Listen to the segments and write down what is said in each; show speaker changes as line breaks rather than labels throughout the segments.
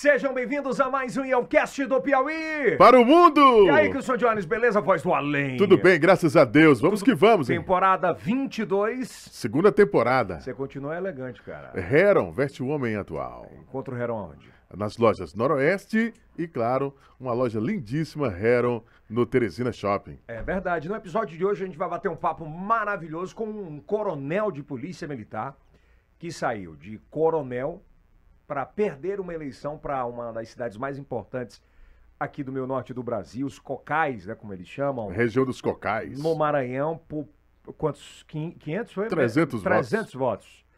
Sejam bem-vindos a mais um Yelcast do Piauí.
Para o mundo!
E aí, Wilson Jones, beleza? Voz do além.
Tudo bem, graças a Deus. Vamos que vamos, hein?
Temporada 22.
Segunda temporada.
Você continua elegante, cara.
Heron veste o homem atual.
Encontra o Heron onde?
Nas lojas Noroeste e, claro, uma loja lindíssima Heron no Teresina Shopping.
É verdade. No episódio de hoje a gente vai bater um papo maravilhoso com um coronel de polícia militar que saiu de coronel para perder uma eleição para uma das cidades mais importantes aqui do meu norte do Brasil, os Cocais, né, como eles chamam.
Região dos Cocais.
No Maranhão, por quantos? 500 foi?
300
300 votos. votos.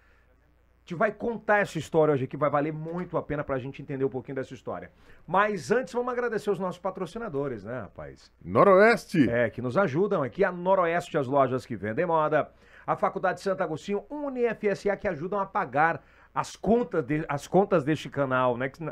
A gente vai contar essa história hoje aqui, vai valer muito a pena para a gente entender um pouquinho dessa história. Mas antes, vamos agradecer os nossos patrocinadores, né, rapaz?
Noroeste.
É, que nos ajudam aqui. A Noroeste, as lojas que vendem moda. A Faculdade Santo Agostinho, UniFSA, que ajudam a pagar as contas, de, as contas deste canal, né? Que,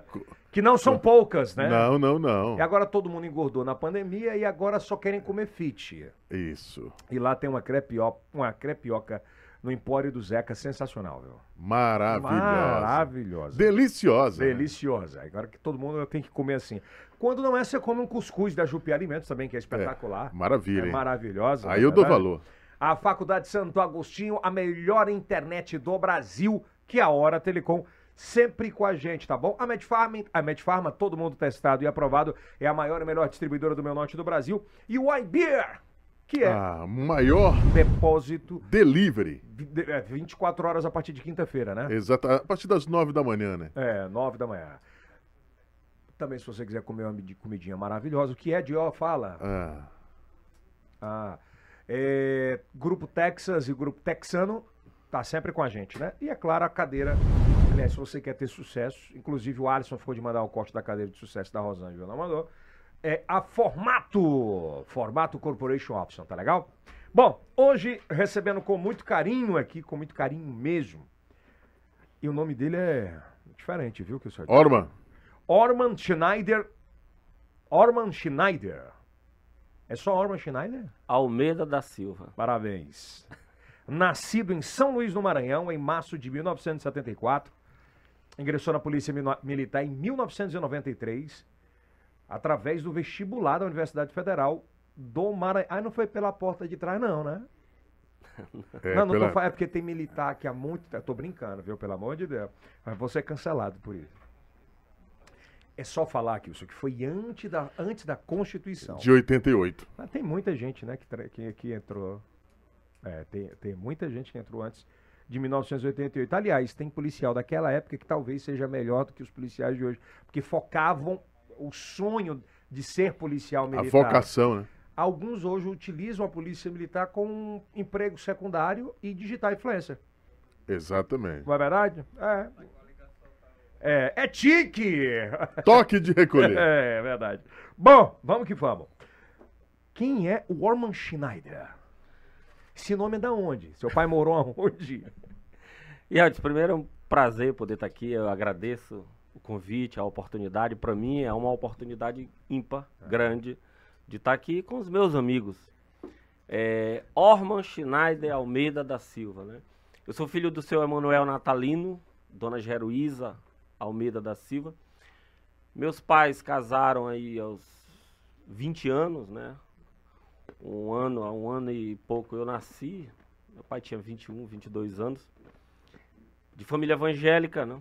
que, não são poucas, né?
Não, não, não.
E agora todo mundo engordou na pandemia e agora só querem comer fit.
Isso.
E lá tem uma crepioca, uma crepioca no Empório do Zeca, sensacional, viu?
Maravilhosa.
Maravilhosa.
Deliciosa.
Deliciosa. Agora que todo mundo tem que comer assim. Quando não é, você come um cuscuz da Jupi Alimentos também, que é espetacular.
É, maravilha. É
maravilhosa.
Aí eu dou valor.
A Faculdade Santo Agostinho, a melhor internet do Brasil que a Hora Telecom sempre com a gente, tá bom? A Medfarma, a Medfarma, todo mundo testado e aprovado, é a maior e melhor distribuidora do meu norte do Brasil. E o iBeer, que é
a maior
depósito
delivery.
24 é, horas a partir de quinta-feira, né?
Exato, a partir das 9 da manhã, né?
É, 9 da manhã. Também se você quiser comer uma comidinha maravilhosa, o que é de ó, fala.
Ah.
Ah. É, grupo Texas e Grupo Texano tá sempre com a gente, né? E é claro, a cadeira. Aliás, se você quer ter sucesso, inclusive o Alisson ficou de mandar o corte da cadeira de sucesso da Rosângela, não mandou. É a Formato, Formato Corporation Option, tá legal? Bom, hoje recebendo com muito carinho aqui, com muito carinho mesmo. E o nome dele é diferente, viu, que eu
Orman.
Orman Schneider. Orman Schneider. É só Orman Schneider?
Almeida da Silva.
Parabéns nascido em São Luís do Maranhão em março de 1974, ingressou na Polícia Militar em 1993, através do vestibular da Universidade Federal do Maranhão. Ah, não foi pela porta de trás, não, né? É, não, não pela... tô falando, é porque tem militar aqui há muito tempo. Tô brincando, viu? Pelo amor de Deus. Mas você é cancelado por isso. É só falar, Kilson, que foi antes da, antes da Constituição.
De 88.
Mas tem muita gente, né, que, que, que entrou é, tem, tem muita gente que entrou antes de 1988. Aliás, tem policial daquela época que talvez seja melhor do que os policiais de hoje, porque focavam o sonho de ser policial militar.
A vocação, né?
Alguns hoje utilizam a polícia militar como um emprego secundário e digital influencer.
Exatamente.
Não é verdade? É. É, é tique!
Toque de recolher.
é, é verdade. Bom, vamos que vamos. Quem é o Orman Schneider? Esse nome é da onde? Seu pai morou aonde?
E Edson, primeiro é um prazer poder estar aqui. Eu agradeço o convite, a oportunidade. Para mim é uma oportunidade ímpar, é. grande, de estar aqui com os meus amigos. É, Orman Schneider Almeida da Silva, né? Eu sou filho do seu Emanuel Natalino, dona Geruísa Almeida da Silva. Meus pais casaram aí aos 20 anos, né? Um ano, há um ano e pouco eu nasci. Meu pai tinha 21, 22 anos. De família evangélica, né?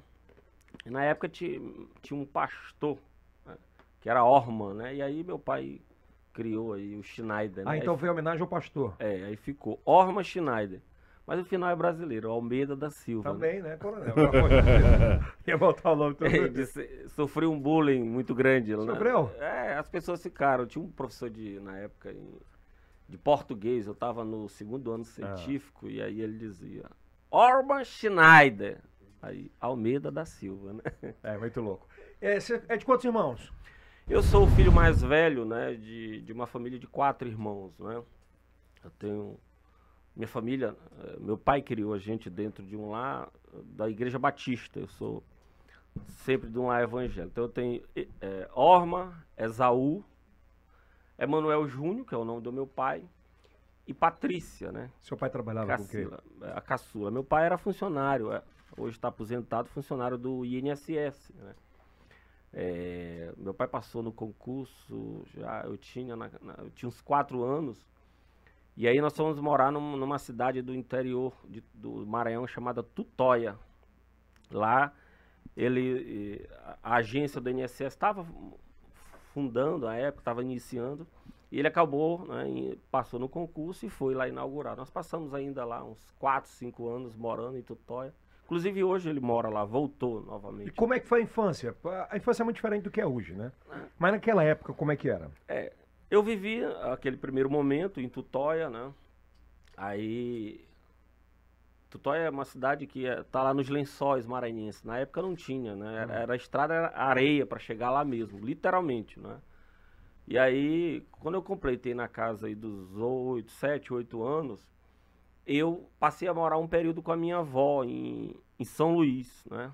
E na época tinha, tinha um pastor, né? que era Orman, né? E aí meu pai criou aí o Schneider.
Né? Ah, então foi homenagem ao pastor.
É, aí ficou Orman Schneider. Mas o final é brasileiro, Almeida da Silva.
Né? Também, né, né coronel? Ia botar o nome.
É, sofreu um bullying muito grande.
Sofreu?
Né? É, as pessoas ficaram. Tinha um professor de, na época, de português, eu estava no segundo ano científico, ah. e aí ele dizia, Orban Schneider. Aí, Almeida da Silva, né?
É, muito louco. É, é de quantos irmãos?
Eu sou o filho mais velho, né, de, de uma família de quatro irmãos, né? Eu tenho... Minha família, eh, meu pai criou a gente dentro de um lar da Igreja Batista. Eu sou sempre de um lar evangélico. Então eu tenho é, Orma, Esaú, Emanuel Júnior, que é o nome do meu pai, e Patrícia, né?
Seu pai trabalhava
Cacila, com o quê? A caçula. Meu pai era funcionário, é, hoje está aposentado, funcionário do INSS, né? É, meu pai passou no concurso, já eu tinha, na, na, eu tinha uns quatro anos. E aí nós fomos morar num, numa cidade do interior de, do Maranhão chamada Tutóia. Lá ele a agência do INSS estava fundando a época, estava iniciando, e ele acabou, né, passou no concurso e foi lá inaugurar. Nós passamos ainda lá uns 4, 5 anos morando em Tutóia. Inclusive hoje ele mora lá, voltou novamente.
E como é que foi a infância? A infância é muito diferente do que é hoje, né? Mas naquela época, como é que era?
É, eu vivi aquele primeiro momento em Tutóia, né? Aí. Tutóia é uma cidade que está é, lá nos lençóis maranhenses. Na época não tinha, né? Era, era a estrada, era areia para chegar lá mesmo, literalmente, né? E aí, quando eu completei na casa aí dos 8, 7, 8 anos, eu passei a morar um período com a minha avó em, em São Luís, né?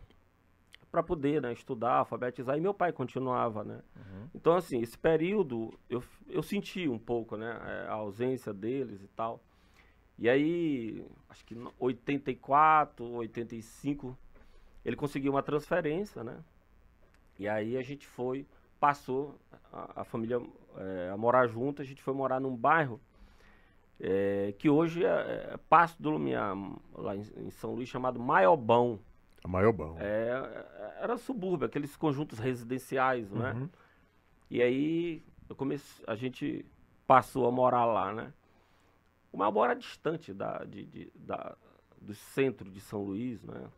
Para poder né, estudar, alfabetizar, e meu pai continuava, né? Uhum. Então, assim, esse período eu, eu senti um pouco, né? A ausência deles e tal. E aí, acho que 84, 85, ele conseguiu uma transferência, né? E aí a gente foi, passou a, a família é, a morar junto, a gente foi morar num bairro é, que hoje é, é Passo do Lumiar, lá em, em, São Luís, chamado Maiobão.
Maiobão.
É, é, era subúrbio, aqueles conjuntos residenciais, né? Uhum. E aí eu comecei, a gente passou a morar lá, né? Maiobão era distante da, de, de, da, do centro de São Luís, né?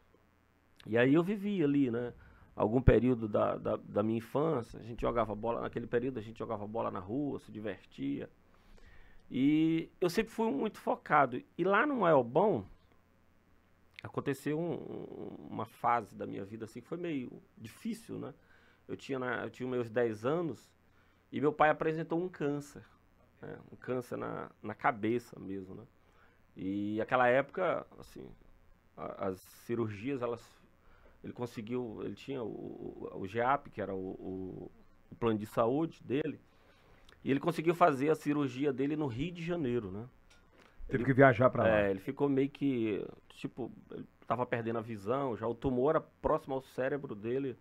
E aí eu vivi ali, né? Algum período da, da, da minha infância, a gente jogava bola, naquele período a gente jogava bola na rua, se divertia. E eu sempre fui muito focado. E lá no Maelbão, aconteceu um, uma fase da minha vida assim que foi meio difícil, né? Eu tinha, na, eu tinha meus 10 anos e meu pai apresentou um câncer, né? um câncer na, na cabeça mesmo, né? E aquela época, assim, a, as cirurgias, elas, ele conseguiu, ele tinha o, o, o GEAP, que era o, o, o plano de saúde dele, e ele conseguiu fazer a cirurgia dele no Rio de Janeiro, né?
Teve ele, que viajar para lá.
É, ele ficou meio que, tipo, ele tava perdendo a visão, já o tumor era próximo ao cérebro dele,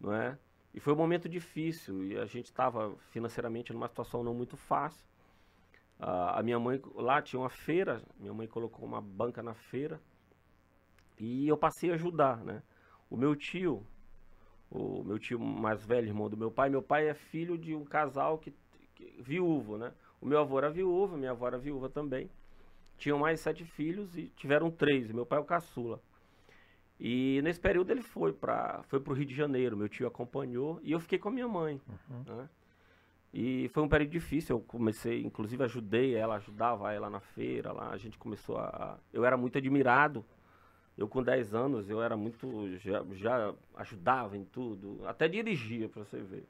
não é? E foi um momento difícil e a gente estava financeiramente numa situação não muito fácil. a minha mãe, lá tinha uma feira, minha mãe colocou uma banca na feira e eu passei a ajudar, né? O meu tio, o meu tio mais velho, irmão do meu pai. Meu pai é filho de um casal que, que viúvo, né? O meu avô era viúvo, minha avó era viúva também. Tinham mais sete filhos e tiveram três. Meu pai é o caçula. E nesse período ele foi para foi o Rio de Janeiro. Meu tio acompanhou e eu fiquei com a minha mãe. Uhum. Né? E foi um período difícil. Eu comecei, inclusive ajudei ela, ajudava ela na feira lá. A gente começou a. Eu era muito admirado eu com 10 anos, eu era muito. Já, já ajudava em tudo, até dirigia, para você ver.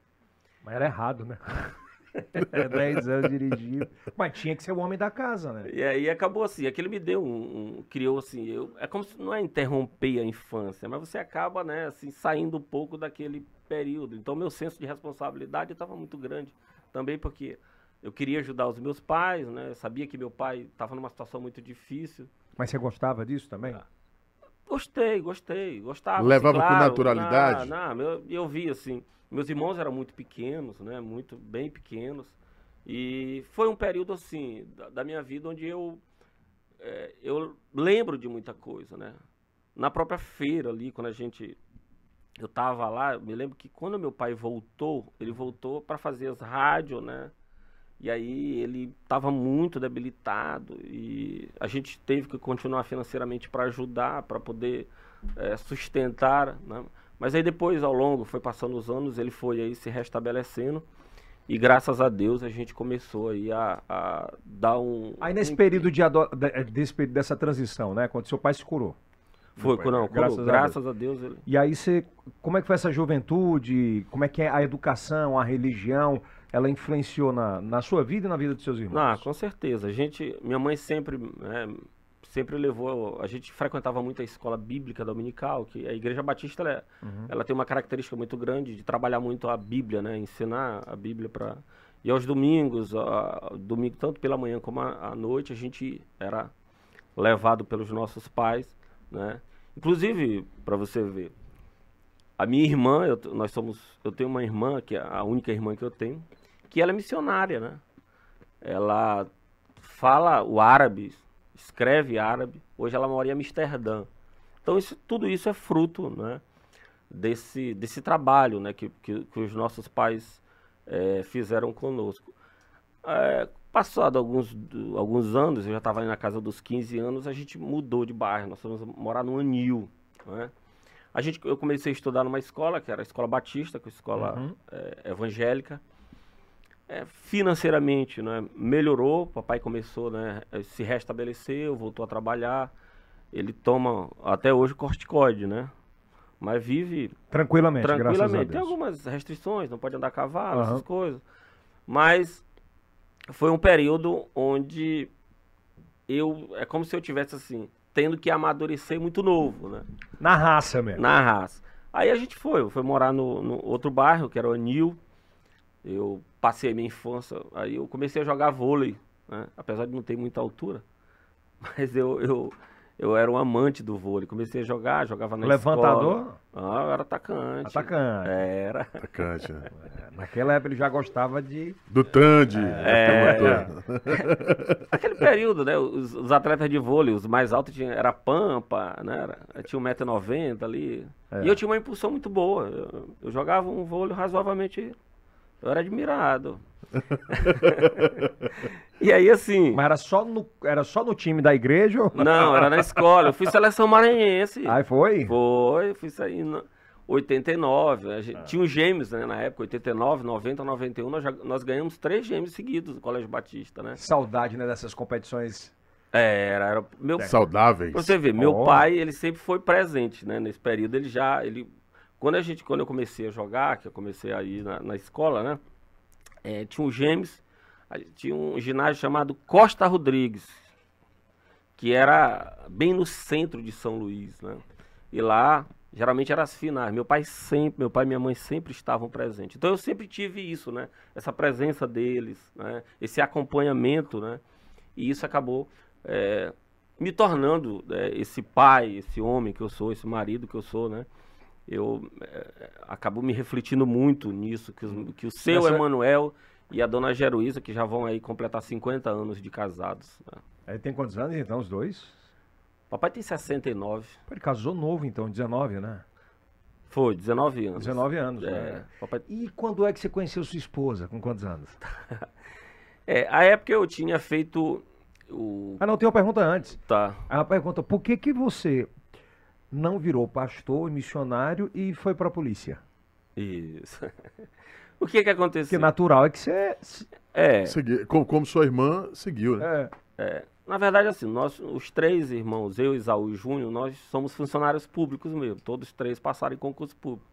Mas era errado, né? 10 anos dirigindo. Mas tinha que ser o homem da casa, né?
E aí acabou assim, aquele me deu um. um criou assim, eu, é como se não é interromper a infância, mas você acaba, né, assim, saindo um pouco daquele período. Então meu senso de responsabilidade estava muito grande. Também porque eu queria ajudar os meus pais, né? Eu sabia que meu pai estava numa situação muito difícil.
Mas você gostava disso também? Ah.
Gostei, gostei, gostava.
Levava
assim,
claro, com naturalidade?
Não, não eu, eu vi assim, meus irmãos eram muito pequenos, né, muito bem pequenos, e foi um período assim da, da minha vida onde eu é, eu lembro de muita coisa, né. Na própria feira ali, quando a gente eu tava lá, me lembro que quando meu pai voltou, ele voltou para fazer as rádios, né? E aí ele estava muito debilitado e a gente teve que continuar financeiramente para ajudar, para poder é, sustentar. Né? Mas aí depois, ao longo, foi passando os anos, ele foi aí se restabelecendo. E graças a Deus a gente começou aí a, a dar um.
Aí nesse um... período de desse, dessa transição, né? Quando seu pai se curou.
Foi, pai, não, graças, curou, a, graças Deus. a Deus. Ele...
E aí você. Como é que foi essa juventude? Como é que é a educação, a religião? ela influenciou na, na sua vida e na vida dos seus irmãos?
Ah, com certeza. A gente, minha mãe sempre, né, sempre levou, a gente frequentava muito a escola bíblica dominical, que a Igreja Batista ela, é, uhum. ela tem uma característica muito grande de trabalhar muito a Bíblia, né, ensinar a Bíblia para e aos domingos, a, domingo tanto pela manhã como à noite, a gente era levado pelos nossos pais, né? Inclusive, para você ver, a minha irmã, eu, nós somos, eu tenho uma irmã, que é a única irmã que eu tenho, que ela é missionária, né? Ela fala o árabe, escreve árabe. Hoje ela mora em Amsterdã. Então isso, tudo isso é fruto, né? Desse, desse trabalho, né? Que, que, que os nossos pais eh, fizeram conosco. É, passado alguns, alguns anos, eu já estava na casa dos 15 anos, a gente mudou de bairro, nós fomos morar no Anil, né? A gente, eu comecei a estudar numa escola, que era a Escola Batista, que é a escola
Uhum.
eh, evangélica. É, financeiramente, né, melhorou, papai começou, né, a se restabeleceu, voltou a trabalhar. Ele toma até hoje corticoide, né? Mas vive
Tranquilamente, graças a
tranquilamente. Tem algumas restrições, não pode andar a cavalo,
Aham.
essas coisas. Mas foi um período onde eu é como se eu tivesse assim, tendo que amadurecer muito novo, né?
Na raça mesmo.
Na raça. Aí a gente foi, foi morar no, no outro bairro, que era o Anil. Eu passei a minha infância, aí eu comecei a jogar vôlei, né? Apesar de não ter muita altura. Mas eu, eu, eu era um amante do vôlei. Comecei a jogar, jogava na
Levantador,
escola. Ah, eu era atacante.
atacante.
Era.
Atacante, né?
Naquela época ele já gostava de.
Do Tandy.
É,
turma toda.
Aquele período, né? Os, os atletas de vôlei, os mais altos tinha, era Pampa, né? Era, tinha 1,90m ali.
É.
E eu tinha uma impulsão muito boa. Eu, eu jogava um vôlei razoavelmente. Eu era admirado. e aí, assim.
Mas era só no, era só no time da igreja? ou-
Não, era na escola. Eu fui seleção maranhense.
Aí foi?
Foi, fui sair em 89. A
Ah.
gente, Tinha os gêmeos, né, na época, 89, 90, 91. Nós, já- nós ganhamos três gêmeos seguidos no Colégio Batista, né?
Saudade, né, dessas competições.
É, era, era meu
Saudáveis.
Pra você ver, meu
Oh.
pai, ele sempre foi presente, né? Nesse período, ele já, ele... Quando a gente, quando eu comecei a jogar, que eu comecei a ir na, na escola, né? É, tinha um gêmeos, aí tinha um ginásio chamado Costa Rodrigues, que era bem no centro de São Luís, né? E lá, geralmente eram as finais. Meu pai sempre, meu pai e minha mãe sempre estavam presentes. Então eu sempre tive isso, né? Essa presença deles, né? Esse acompanhamento, né? E isso acabou é, me tornando é, esse pai, esse homem que eu sou, esse marido que eu sou, né? Eu é, acabo me refletindo muito nisso, que, os- que o seu
Nessa-
Emanuel e a dona Jeruísa, que já vão aí completar 50 anos de casados. né?
Aí tem quantos anos então, os dois?
Papai tem 69,
Pô, ele casou novo então, 19, né?
foi, 19 anos.
19 anos.
É,
né?
papai...
E quando é que você conheceu sua esposa? Com quantos anos?
é, a época eu tinha feito o...
Ah, não, tem uma pergunta antes.
Tá,
Ela pergunta, por que que você não virou pastor, missionário e foi pra polícia?
isso. o que que
Porque
aconteceu?
natural é que você...
É,
Segui- como, como sua irmã seguiu, né?
É,
É, na verdade, assim, nós, os três irmãos, eu, Isaú e Júnior, nós somos funcionários públicos mesmo. Todos três passaram em concurso público.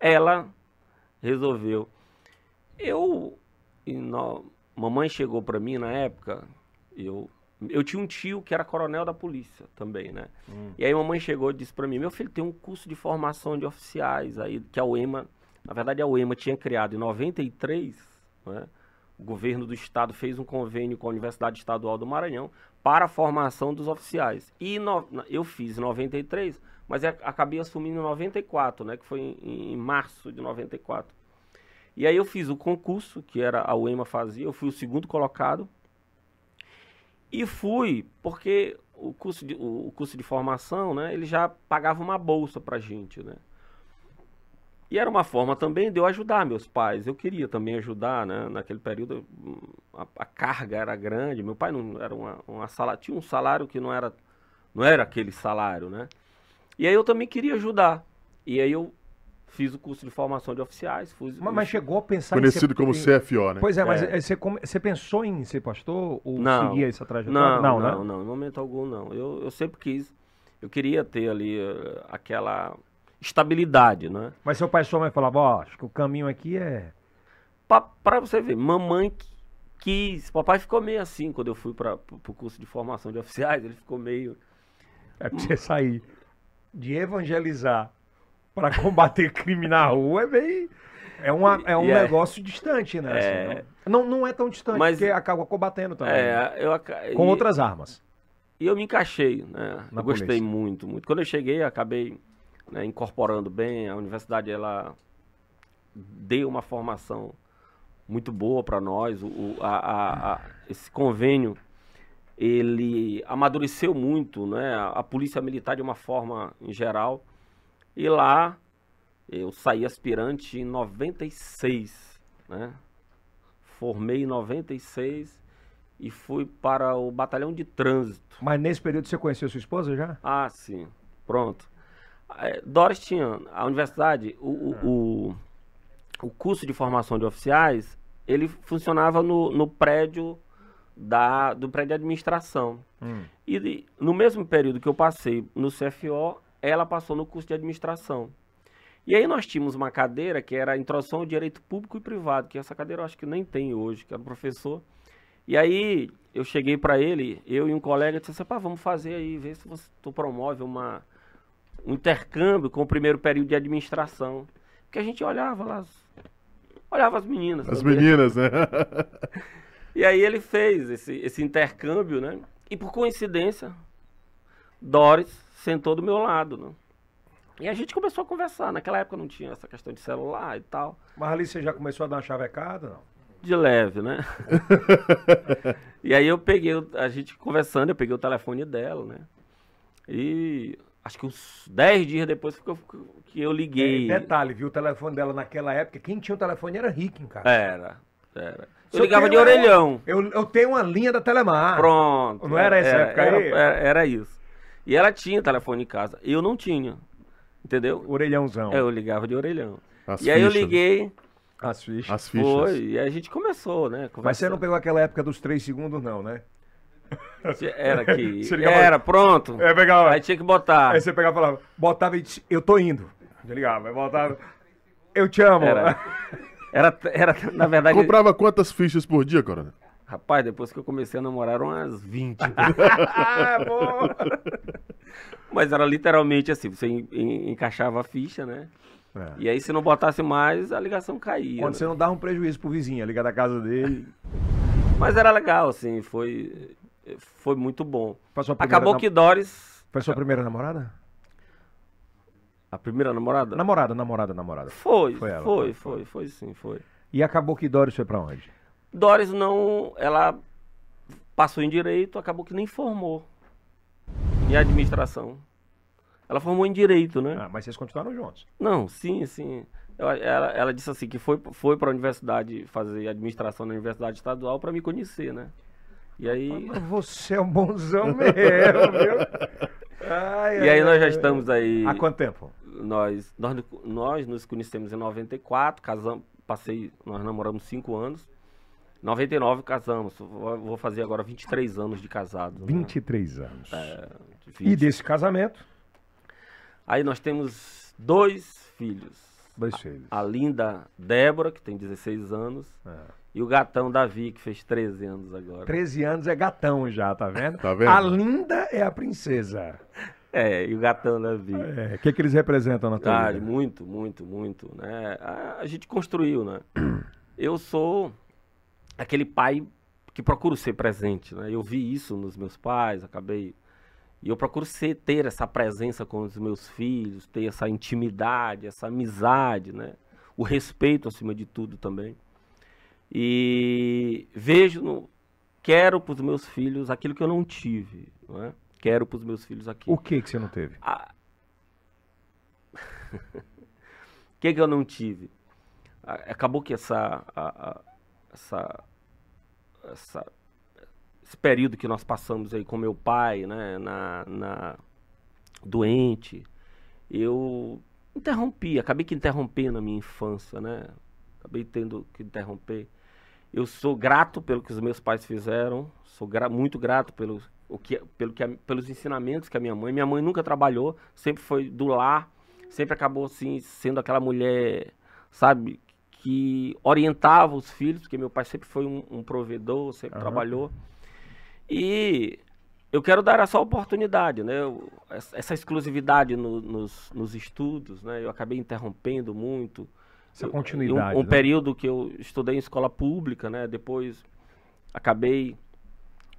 Ela resolveu. Eu, e nó- mamãe chegou para mim na época, eu, eu tinha um tio que era coronel da polícia também, né? E aí mamãe chegou e disse para mim, meu filho tem um curso de formação de oficiais aí, que a UEMA, na verdade a UEMA tinha criado em 93, né? O governo do estado fez um convênio com a Universidade Estadual do Maranhão para a formação dos oficiais. E no- eu fiz em 93, mas a- acabei assumindo em 94, né, que foi em, em março de 94. E aí eu fiz o concurso, que era a UEMA fazia, eu fui o segundo colocado. E fui, porque o curso de, o, curso de formação, né, ele já pagava uma bolsa pra gente, né? E era uma forma também de eu ajudar meus pais. Eu queria também ajudar, né? Naquele período a, a carga era grande. Meu pai não era uma, uma sala, tinha um salário que não era não era aquele salário, né? E aí eu também queria ajudar. E aí eu fiz o curso de formação de oficiais, fui
mas, mas chegou a pensar
Conhecido
em ser...
como
em-
CFO, né?
Pois é, mas
É.
eh, você, você pensou em ser pastor ou
Não.
seguir essa trajetória?
Não, não,
né?
não, não, em momento algum não. Eu, eu sempre quis, eu queria ter ali eh, aquela estabilidade, né?
Mas seu pai e sua mãe falavam, ó, acho que o caminho aqui é...
Pa- Pra você ver, mamãe qui- quis. Papai ficou meio assim quando eu fui para o curso de formação de oficiais. Ele ficou meio.
É porque você sair de evangelizar para combater crime na rua é bem... É, uma, é um
E é-
negócio distante, né? assim,
É.
não, não é tão distante,
Mas-
porque acaba combatendo também. né?
É, eu, aca-
Com
e-
outras armas.
E eu me encaixei, né?
Na
eu gostei
polícia.
muito, muito. Quando eu cheguei, eu acabei né, incorporando bem. A universidade ela deu uma formação muito boa para nós. O, o- a- a- a- esse convênio ele amadureceu muito, né? A polícia militar de uma forma em geral. E lá eu saí aspirante em 96, né? Formei em 96 e fui para o batalhão de trânsito.
Mas nesse período você conheceu sua esposa já?
Ah, sim. Pronto. É, Doris tinha a universidade, o, o, o, o curso de formação de oficiais, ele funcionava no, no prédio da, do prédio de administração.
Hum.
E no mesmo período que eu passei no CFO, ela passou no curso de administração. E aí nós tínhamos uma cadeira que era a Introdução ao Direito Público e Privado, que essa cadeira eu acho que nem tem hoje, que era o professor. E aí eu cheguei para ele, eu e um colega, disse assim, pá, vamos fazer aí, ver se você, tu promove uma, um intercâmbio com o primeiro período de administração. Porque a gente olhava lá, as- olhava as meninas.
As
também.
meninas, né?
E aí ele fez esse, esse intercâmbio, né? E por coincidência, Doris sentou do meu lado, né? E a gente começou a conversar. Naquela época não tinha essa questão de celular e tal.
Mas ali você já começou a dar uma chavecada, não?
De leve, né? e aí eu peguei, a gente conversando, eu peguei o telefone dela, né? E acho que uns 10 dias depois que eu, que eu liguei.
E detalhe, viu? O telefone dela naquela época, quem tinha o telefone era Ricken, cara.
Era, era. Eu ligava de
tenho, é-
orelhão.
Eu, eu tenho uma linha da Telemar.
Pronto.
Não era essa época
era,
aí?
Era, era isso. E ela tinha telefone em casa. Eu não tinha. Entendeu?
Orelhãozão.
É, Eu ligava de orelhão.
As
e aí eu
fichas.
liguei,
As fichas.
As fichas.
foi, e a gente começou, né?
Mas você não pegou aquela época dos três segundos, não, né?
Era que. Era, pronto.
É, pegava.
Aí tinha que botar.
Aí você pegava e falava, botava e disse, eu tô indo. Eu ligava, aí botava, eu te amo.
Era. Era, era, na verdade,
Comprava quantas fichas por dia, Coronel?
Rapaz, depois que eu comecei a namorar, eram umas 20.
ah, bom.
Mas era literalmente assim: você en- en- encaixava a ficha, né?
É.
E aí, se não botasse mais, a ligação caía.
Quando
né?
você não dava um prejuízo pro vizinho, ligar da casa dele.
Mas era legal, assim, foi, foi muito bom. Acabou que Doris,
Foi sua primeira namorada?
a primeira namorada,
Namorada, namorada, namorada.
foi,
Foi
foi,
ela,
foi,
foi,
foi, foi, sim, foi.
E acabou que Doris foi pra onde?
Doris não, ela passou em direito, acabou que nem formou em administração. Ela formou em direito, né?
Ah, mas vocês continuaram juntos.
Não, sim, sim. Ela, ela disse assim que foi, foi para a universidade fazer administração na universidade estadual para me conhecer, né? E aí,
Você é um bonzão mesmo, viu? Ai,
e aí
ai,
nós já estamos aí.
Há quanto tempo?
Nós, nós, nós nos conhecemos em 94, casamos, passei, nós namoramos 5 anos. 99 casamos. Vou, vou fazer agora 23 anos de casado. né?
23 anos.
É,
E
20.
desse casamento?
Aí nós temos dois filhos.
Dois filhos.
A linda Débora, que tem 16 anos,
Ah.
e o gatão Davi, que fez 13 anos agora.
13 anos é gatão já, tá vendo?
Tá vendo?
A linda é a princesa.
É, e o gatão Davi.
É, O que, que eles representam na tua
Ah,
vida?
muito, muito, muito, né? A, a gente construiu, né? Eu sou aquele pai que procuro ser presente, né? Eu vi isso nos meus pais, acabei e eu procuro ser, ter essa presença com os meus filhos, ter essa intimidade, essa amizade, né? O respeito acima de tudo também. E vejo, no, quero para os meus filhos aquilo que eu não tive, não é? Quero para os meus filhos aquilo.
O que que você não teve?
Ah. O que, que eu não tive? A- Acabou que essa, a- a- essa, essa- esse período que nós passamos aí com meu pai, né, na, na- doente, eu interrompi, acabei que interrompendo a minha infância, né? Acabei tendo que interromper. Eu sou grato pelo que os meus pais fizeram, sou gra- muito grato pelo, o que, pelo que pelos ensinamentos que a minha mãe. Minha mãe nunca trabalhou, sempre foi do lar, sempre acabou assim sendo aquela mulher, sabe, que orientava os filhos, porque meu pai sempre foi um, um provedor, sempre
Aham.
trabalhou. E eu quero dar essa oportunidade, né? essa exclusividade no- nos, nos estudos, né? Eu acabei interrompendo muito.
Essa continuidade.
Um, um
né?
período que eu estudei em escola pública, né? Depois acabei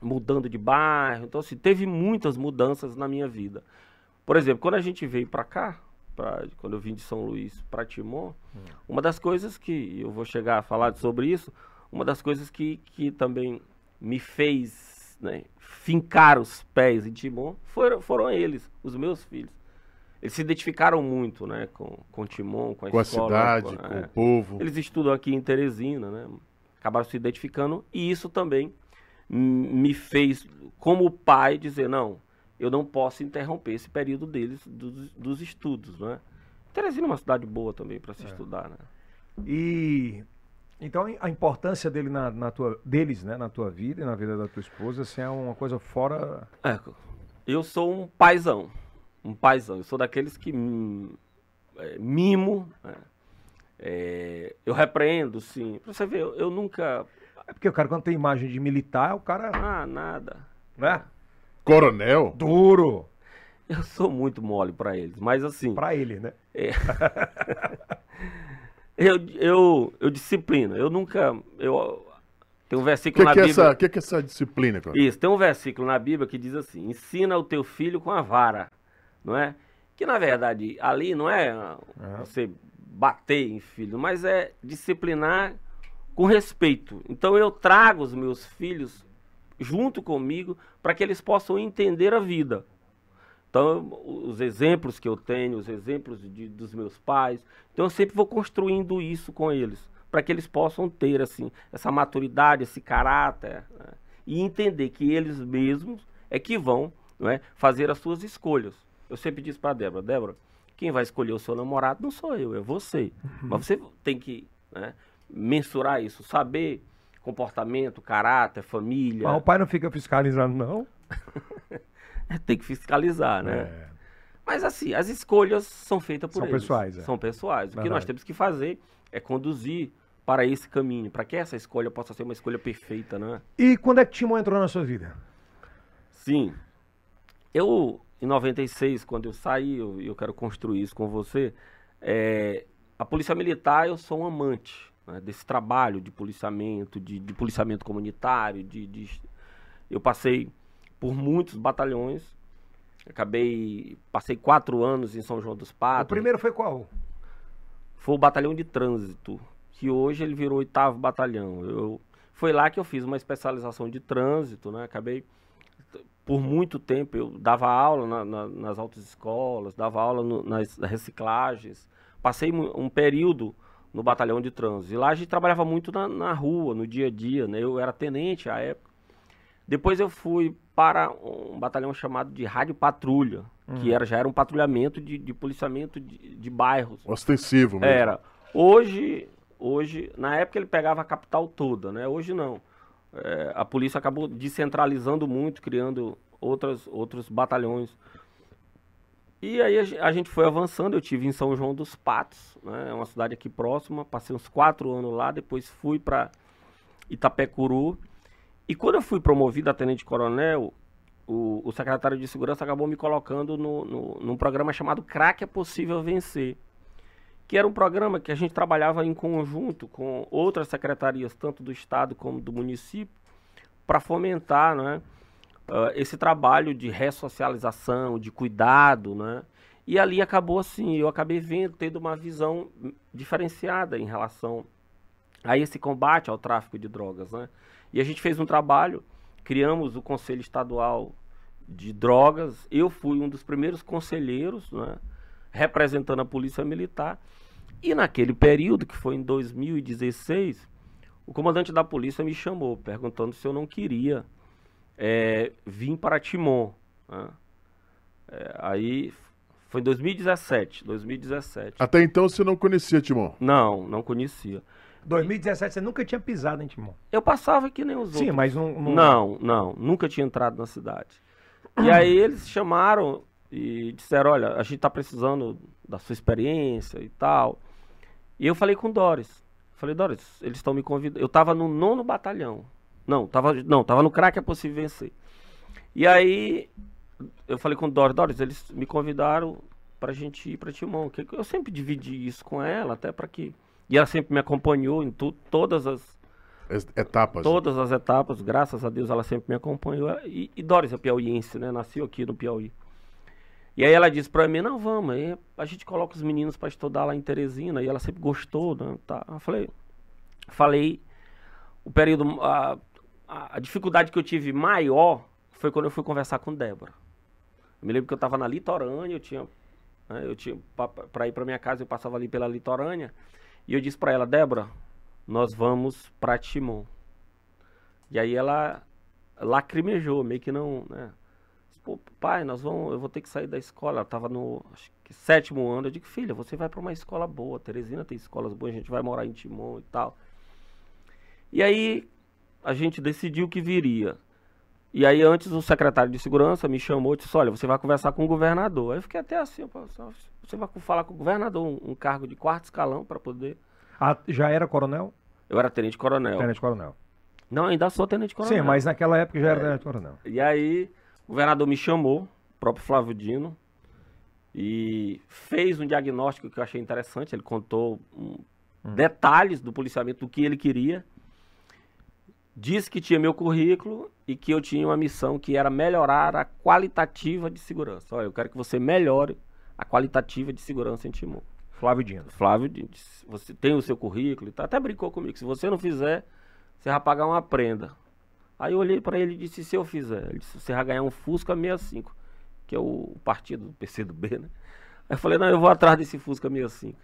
mudando de bairro. Então, assim, teve muitas mudanças na minha vida. Por exemplo, quando a gente veio para cá, pra, quando eu vim de São Luís para Timon, uma das coisas que eu vou chegar a falar sobre isso, uma das coisas que, que também me fez né, fincar os pés em Timon foram, foram eles, os meus filhos. Eles se identificaram muito né, com, com Timon, com a
Com a
escola.
cidade,
com-
com
é.
o povo.
Eles estudam aqui em Teresina, né? Acabaram se identificando e isso também me fez, como pai, dizer, não, eu não posso interromper esse período deles, dos, dos estudos, né? Teresina é uma cidade boa também para se estudar, né?
E então a importância dele na, na tua, deles, né, na tua vida e na vida da tua esposa, assim, é uma coisa fora.
É, eu sou um paizão, um paizão. Eu sou daqueles que é, mimo, né? É, eu repreendo, sim. Pra você ver, eu, eu nunca...
É porque o cara, quando tem imagem de militar, o cara.
Ah, nada.
Né?
Coronel?
Duro
Eu sou muito mole para eles, mas assim...
pra ele, né?
Eu, eu, eu disciplino. Eu nunca. Eu, tem um
O
versículo
que,
na
que, é
Bíblia.
essa, que, que é essa disciplina, cara?
Isso, tem um versículo na Bíblia que diz assim: ensina o teu filho com a vara, não é? Que na verdade ali não é ah, você bater em filho, mas é disciplinar com respeito. Então eu trago os meus filhos junto comigo para que eles possam entender a vida. Então, os exemplos que eu tenho, os exemplos de- dos meus pais, então eu sempre vou construindo isso com eles, para que eles possam ter assim essa maturidade, esse caráter né? e entender que eles mesmos é que vão é, fazer as suas escolhas. Eu sempre disse para Débora, Débora, quem vai escolher o seu namorado não sou eu, é você. Mas você tem que né, mensurar isso, saber comportamento, caráter, família.
Mas o pai não fica fiscalizando, não.
tem que fiscalizar, né?
É.
Mas assim, as escolhas são feitas por
São
eles.
pessoais, é.
São pessoais. O que nós
Verdade.
temos que fazer é conduzir para esse caminho, para que essa escolha possa ser uma escolha perfeita, né?
E quando é que Timon entrou na sua vida?
Sim. Eu, em 96, quando eu saí, eu, eu quero construir isso com você, é, a Polícia Militar, eu sou um amante né, desse trabalho de policiamento, de, de policiamento comunitário, de, de- eu passei por muitos batalhões, acabei, passei quatro anos em São João dos
O
Patos,
primeiro foi qual?
foi o batalhão de trânsito, que hoje ele virou oitavo batalhão. Eu, foi lá que eu fiz uma especialização de trânsito, né? Acabei, por muito tempo, eu dava aula na- na- nas autoescolas, dava aula no- nas reciclagens. Passei um período no batalhão de trânsito. E lá a gente trabalhava muito na, na rua, no dia a dia, né? Eu era tenente à época. Depois eu fui para um batalhão chamado de Rádio Patrulha, que era, já era um patrulhamento de, de policiamento de, de bairros.
Ostensivo mesmo.
Era. Hoje, hoje, na época ele pegava a capital toda, né? Hoje não. É, a polícia acabou descentralizando muito, criando outras, outros batalhões. E aí a, ge- a gente foi avançando. Eu tive em São João dos Patos, né? É uma cidade aqui próxima. Passei uns quatro anos lá. Depois fui para Itapecuru. E quando eu fui promovido a tenente-coronel, o, o secretário de segurança acabou me colocando no, no, num programa chamado Crack é Possível Vencer que era um programa que a gente trabalhava em conjunto com outras secretarias, tanto do Estado como do município, para fomentar né, ah, esse trabalho de ressocialização, de cuidado. Né? E ali acabou assim, eu acabei vendo, tendo uma visão diferenciada em relação a esse combate ao tráfico de drogas. Né? E a gente fez um trabalho, criamos o Conselho Estadual de Drogas, eu fui um dos primeiros conselheiros, né? representando a Polícia Militar. E naquele período, que foi em 2016, o comandante da polícia me chamou, perguntando se eu não queria eh, vir para Timon. né? Eh, aí foi em 2017, 2017.
Até então você não conhecia Timon.
Não, não conhecia.
2017 você nunca tinha pisado em Timon.
Eu passava que nem os
Sim,
outros.
mas não. não-
Não, não, nunca tinha entrado na cidade. E aí eles chamaram e disseram, olha, a gente tá precisando da sua experiência e tal. E eu falei com o Doris. Falei, Doris, eles estão me convidando. Eu tava no nono batalhão. Não, tava, não, tava no crack é possível vencer. E aí eu falei com o Doris, Doris, eles me convidaram pra gente ir pra Timon. Que eu sempre dividi isso com ela, até para que. E ela sempre me acompanhou em tu, todas as,
As etapas.
Todas as etapas, graças a Deus, ela sempre me acompanhou. E, e Doris é piauiense, né? Nasceu aqui no Piauí. E aí ela disse pra mim, não, vamos, aí a gente coloca os meninos pra estudar lá em Teresina, e ela sempre gostou, né? Tá. Eu falei, falei, o período, a, a, dificuldade que eu tive maior foi quando eu fui conversar com Débora. Eu me lembro que eu tava na litorânea, eu tinha, né, eu tinha, pra ir pra minha casa, eu passava ali pela litorânea, e eu disse pra ela, Débora, nós vamos pra Timon. E aí ela lacrimejou, meio que não, né? Pô, pai, nós vamos, eu vou ter que sair da escola. Ela tava no sétimo ano. Eu digo, filha, você vai para uma escola boa. Teresina tem escolas boas, a gente vai morar em Timon e tal. E aí a gente decidiu que viria. E aí antes o secretário de segurança me chamou e disse, olha, você vai conversar com o governador. Aí eu fiquei até assim, você vai falar com o governador, um, um cargo de quarto escalão para poder.
Ah, já era coronel?
Eu era tenente coronel.
Tenente coronel.
Não, ainda sou tenente coronel.
Sim, mas naquela época já era é. tenente coronel.
E aí o governador me chamou, o próprio Flávio Dino, e fez um diagnóstico que eu achei interessante. Ele contou um, hum. detalhes do policiamento, do que ele queria. Disse que tinha meu currículo e que eu tinha uma missão que era melhorar a qualitativa de segurança. Olha, eu quero que você melhore a qualitativa de segurança em Timor.
Flávio Dino.
Flávio Dino. Você tem o seu currículo e tá, até brincou comigo. Se você não fizer, você vai pagar uma prenda. Aí eu olhei para ele e disse, se eu fizer? Ele disse, você vai ganhar um Fusca 65, que é o partido do PCdoB, né? Aí eu falei, não, eu vou atrás desse Fusca 65.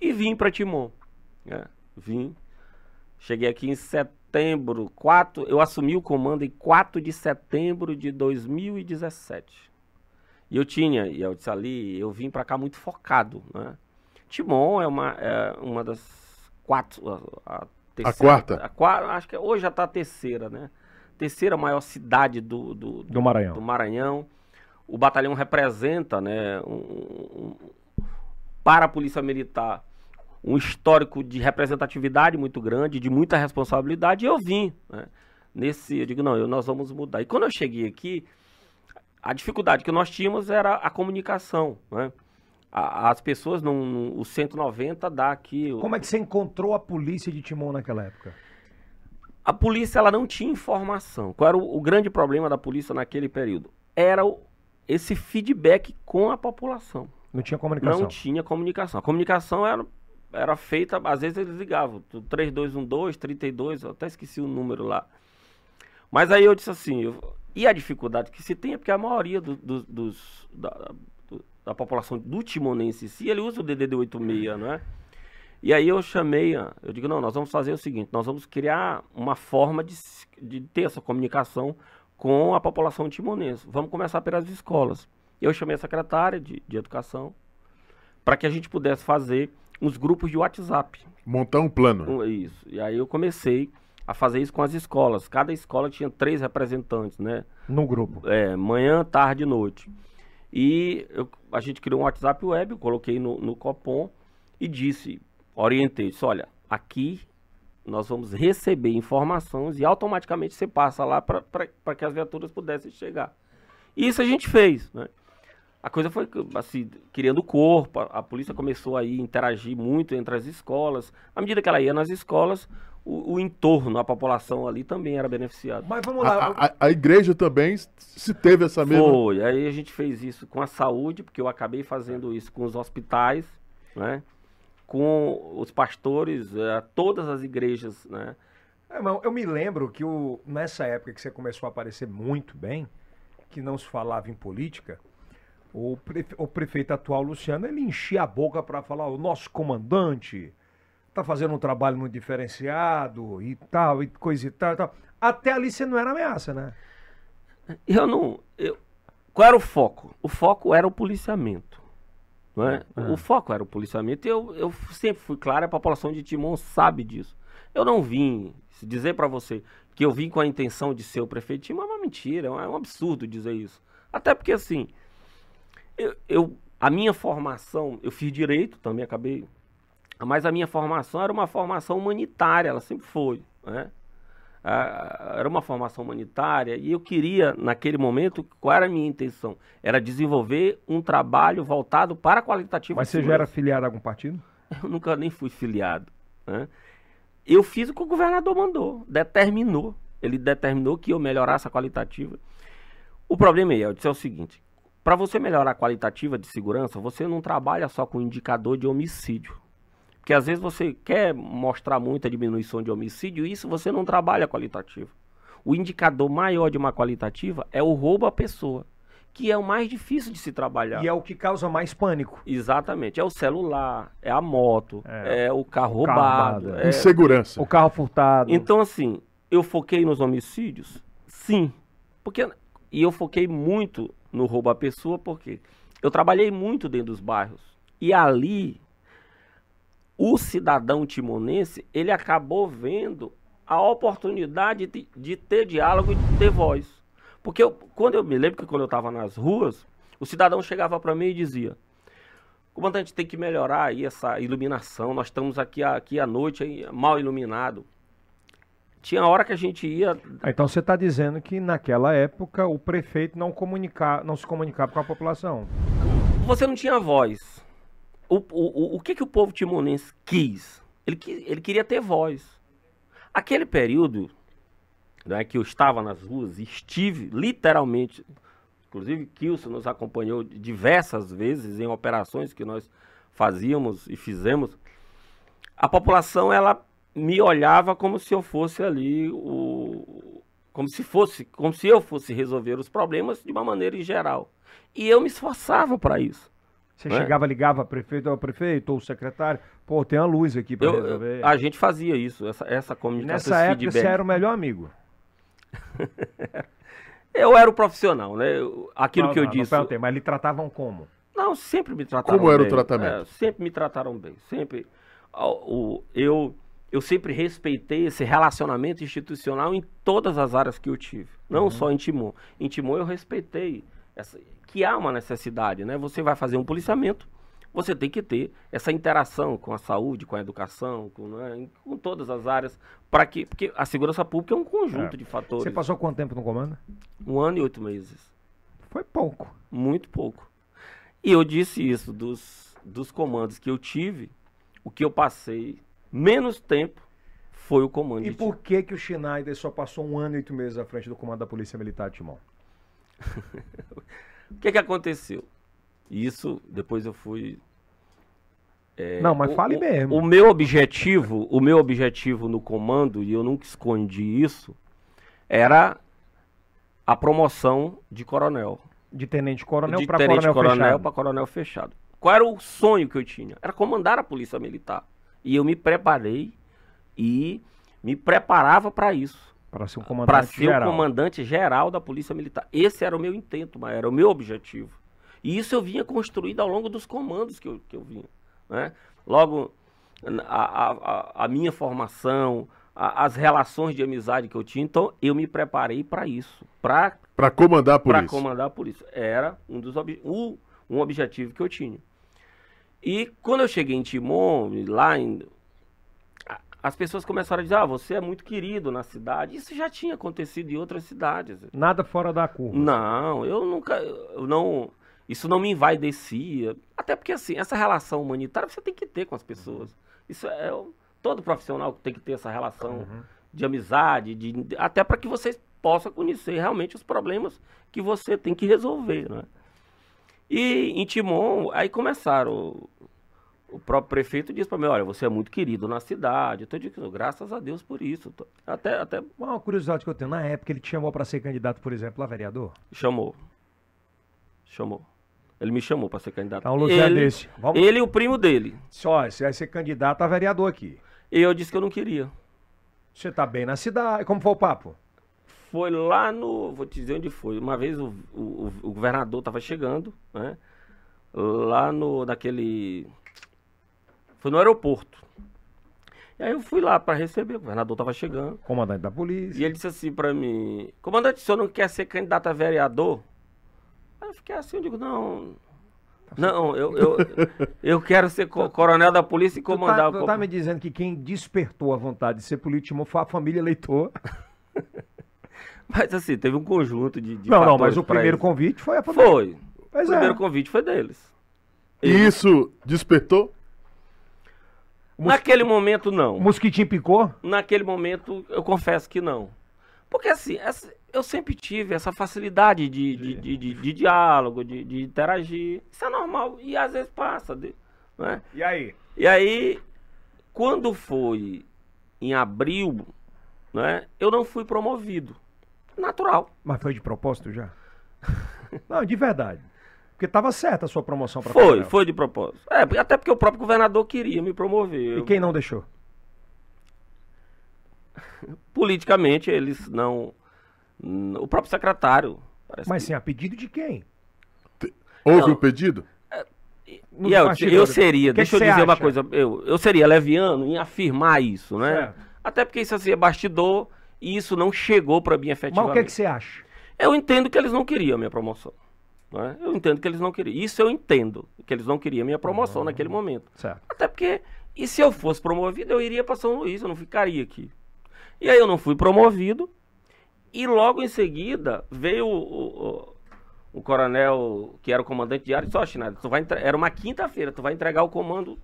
E vim para Timon. É, vim. Cheguei aqui em setembro, 4, eu assumi o comando em 4 de setembro de 2017. E eu tinha, e eu disse ali, eu vim para cá muito focado, né? Timon é uma, é uma das quatro,
a, a Terceira, a quarta?
A quarta, acho que hoje já está a terceira, né? Terceira maior cidade do, do,
do, Maranhão.
do Maranhão. O batalhão representa, né, um, um, para a Polícia Militar, um histórico de representatividade muito grande, de muita responsabilidade, e eu vim, né? Nesse, eu digo, não, eu, nós vamos mudar. E quando eu cheguei aqui, a dificuldade que nós tínhamos era a comunicação, né? as pessoas, não, o 190 dá aqui...
Como é que você encontrou a polícia de Timon naquela época?
A polícia ela não tinha informação. Qual era o, o grande problema da polícia naquele período? Era o, esse feedback com a população.
Não tinha comunicação?
Não tinha comunicação. A comunicação era, era feita, às vezes eles ligavam, 3212, 32, eu até esqueci o número lá. Mas aí eu disse assim, eu, e a dificuldade que se tem é porque a maioria do, do, dos, da, da população do timonense em si, ele usa o DDD 86, não é? E aí eu chamei, eu digo, não, nós vamos fazer o seguinte, nós vamos criar uma forma de, de ter essa comunicação com a população timonense. Vamos começar pelas escolas. Eu chamei a secretária de, de educação para que a gente pudesse fazer uns grupos de WhatsApp.
Montar um plano.
Isso. E aí eu comecei a fazer isso com as escolas. Cada escola tinha três representantes, né?
No grupo.
É, manhã, tarde e noite. E eu, a gente criou um WhatsApp web, eu coloquei no, no Copom e disse, orientei, disse, olha, aqui nós vamos receber informações e automaticamente você passa lá para que as viaturas pudessem chegar. E isso a gente fez, né? A coisa foi assim, criando corpo, a, a polícia começou a interagir muito entre as escolas. À medida que ela ia nas escolas, o, o, entorno, a população ali também era beneficiada.
Mas vamos lá.
A, a, a, igreja também se teve essa mesma.
Foi, aí a gente fez isso com a saúde, porque eu acabei fazendo isso com os hospitais, né? com os pastores, é, todas as igrejas. Né?
É, eu me lembro que o, nessa época que você começou a aparecer muito bem, que não se falava em política, o, prefe, o prefeito atual, Luciano, ele enchia a boca para falar: o nosso comandante tá fazendo um trabalho muito diferenciado e tal, e coisa e tal, e tal. Até ali você não era ameaça, né?
Eu não. Eu, qual era o foco? O foco era o policiamento. Não é? é. O foco era o policiamento. Eu, eu sempre fui claro, a população de Timon sabe disso. Eu não vim dizer para você que eu vim com a intenção de ser o prefeito de Timon é uma mentira, é um absurdo dizer isso. Até porque assim, eu, eu a minha formação, eu fiz direito, também acabei mas a minha formação era uma formação humanitária, ela sempre foi. Né? era uma formação humanitária e eu queria, naquele momento, qual era a minha intenção? Era desenvolver um trabalho voltado para a qualitativa.
Mas você já era filiado a algum partido?
Eu nunca nem fui filiado. Né? Eu fiz o que o governador mandou, determinou. Ele determinou que eu melhorasse a qualitativa. O problema é, é o seguinte, para você melhorar a qualitativa de segurança, você não trabalha só com indicador de homicídio. Porque às vezes você quer mostrar muita diminuição de homicídio, e isso você não trabalha qualitativo. O indicador maior de uma qualitativa é o roubo à pessoa, que é o mais difícil de se trabalhar.
E é o que causa mais pânico.
Exatamente. É o celular, é a moto,
É.
é, o carro
O
roubado.
roubado,
é-
Insegurança.
O carro furtado.
Então, assim, eu foquei nos homicídios? Sim. Porque, e eu foquei muito no roubo à pessoa, porque eu trabalhei muito dentro dos bairros. E ali, o cidadão timonense, ele acabou vendo a oportunidade de, de ter diálogo e de ter voz. Porque eu- quando eu me lembro que quando eu estava nas ruas, o cidadão chegava para mim e dizia: Comandante, tem que melhorar aí essa iluminação. Nós estamos aqui, aqui à noite mal iluminado. Tinha hora que a gente ia.
Ah, Então você está dizendo que naquela época o prefeito não, comunica, não se comunicava com a população.
Você não tinha voz. O, o, o, que, que o povo timonense quis? Ele, ele queria ter voz. Aquele período né, que eu estava nas ruas, estive literalmente, inclusive Kilson nos acompanhou diversas vezes em operações que nós fazíamos e fizemos. A população ela me olhava como se eu fosse ali o como se fosse, como se eu fosse resolver os problemas de uma maneira em geral. E eu me esforçava para isso.
Você
É.
chegava, ligava prefeito ao prefeito ou secretário, pô, tem uma luz aqui para resolver.
eu- a gente fazia isso, essa, essa comunicação,
Nessa
esse
época
feedback.
você era o melhor amigo.
Eu era o profissional, né? Aquilo
Não,
que eu
não, não
disse.
perguntei, mas lhe tratavam como?
Não, sempre me trataram
Como era o
bem.
tratamento?
É, sempre me trataram bem. Sempre. O- eu, eu sempre respeitei esse relacionamento institucional em todas as áreas que eu tive. Não só em Timon. Em Timon eu respeitei essa, que há uma necessidade, né? Você vai fazer um policiamento, você tem que ter essa interação com a saúde, com a educação, com, né, com todas as áreas, para que porque a segurança pública é um conjunto
É.
de fatores.
Você passou quanto tempo no comando?
Um ano e oito meses.
Foi pouco.
Muito pouco. E eu disse isso, dos, dos comandos que eu tive, o que eu passei menos tempo foi o comando
E por que que o Schneider só passou um ano e oito meses à frente do comando da Polícia Militar de Timon?
O que que aconteceu? Isso, depois eu fui... é,
Não, mas
o-
fale mesmo.
O meu objetivo, o meu objetivo no comando, e eu nunca escondi isso, era a promoção de coronel.
De tenente coronel para coronel,
coronel
fechado.
para coronel fechado. Qual era o sonho que eu tinha? Era comandar a polícia militar. E eu me preparei e me preparava para isso.
Para ser um
Para
comandante
ser
geral.
o comandante geral da polícia militar. Esse era o meu intento, mas era o meu objetivo. E isso eu vinha construído ao longo dos comandos que eu, que eu vinha. Né? Logo, a, a- a- minha formação, a- as relações de amizade que eu tinha, então eu me preparei para isso. Para
comandar a
para
polícia.
comandar a polícia. Era um dos ob- um, um objetivo que eu tinha. E quando eu cheguei em Timon, lá em, as pessoas começaram a dizer: "Ah, você é muito querido na cidade". Isso já tinha acontecido em outras cidades.
Nada fora da curva.
Não, eu nunca eu não isso não me envaidecia. Até porque assim, essa relação humanitária você tem que ter com as pessoas. Isso é todo profissional tem que ter essa relação de amizade, de, até para que vocês possam conhecer realmente os problemas que você tem que resolver, né? E em Timon, aí começaram. O, próprio prefeito disse para mim: olha, você é muito querido na cidade. Eu digo, graças a Deus por isso. Tô- Até, até
Uma curiosidade que eu tenho, na época ele te chamou para ser candidato, por exemplo, a vereador?
chamou. Chamou. Ele me chamou para ser candidato.
Então, Luciano
ele,
desse. Vamos...
ele e o primo dele.
Só, você vai ser candidato a vereador aqui.
E eu disse que eu não queria.
Você tá bem na cidade. Como foi o papo?
Foi lá no. Vou te dizer onde foi. Uma vez o, o, o governador estava chegando, né? Lá no. naquele. Foi no aeroporto. E aí eu fui lá para receber, o governador estava chegando.
Comandante da polícia.
E ele disse assim para mim: Comandante, o senhor não quer ser candidato a vereador? Aí eu fiquei assim, eu digo: Não. Não, eu, eu, eu quero ser co- coronel da polícia e
Tu tá,
comandar
tu
o.
tá
co-
me dizendo que quem despertou a vontade de ser político foi a família eleitor.
Mas assim, teve um conjunto de. de
não, não, mas o primeiro
isso.
convite foi a família.
Foi.
Pois
o primeiro
é.
convite foi deles.
E isso despertou?
Naquele momento, não.
O mosquitinho picou?
Naquele momento, eu confesso que não. Porque assim, essa- eu sempre tive essa facilidade de, de, de, de- de diálogo, de, de interagir. Isso é normal. E às vezes passa. de- né?
E aí?
E aí, quando foi em abril, né, eu não fui promovido. Natural.
Mas foi de propósito já? Não, de verdade. Porque tava certa a sua promoção para
Foi, foi de propósito. É, até porque o próprio governador queria me promover.
E quem não deixou?
Politicamente, eles não. O próprio secretário. Parece
Mas
que-
sim, a pedido de quem?
Houve o pedido?
Nos
E eu, eu seria,
Que
deixa
que
eu dizer uma
acha?
coisa, eu, eu seria leviano em afirmar isso, né?
Certo.
Até porque isso assim é bastidor e isso não chegou para mim
Mas
efetivamente.
o que, é que você acha?
Eu entendo que eles não queriam a minha promoção. né? Eu entendo que eles não queriam. Isso eu entendo, que eles não queriam a minha promoção
Uhum.
naquele momento.
Certo.
Até porque, e se eu fosse promovido, eu iria para São Luís, eu não ficaria aqui. E aí eu não fui promovido, e logo em seguida veio o, o, o- coronel, que era o comandante diário, disse, ó, Schneider, tu vai entre- era uma quinta-feira, tu vai entregar o comando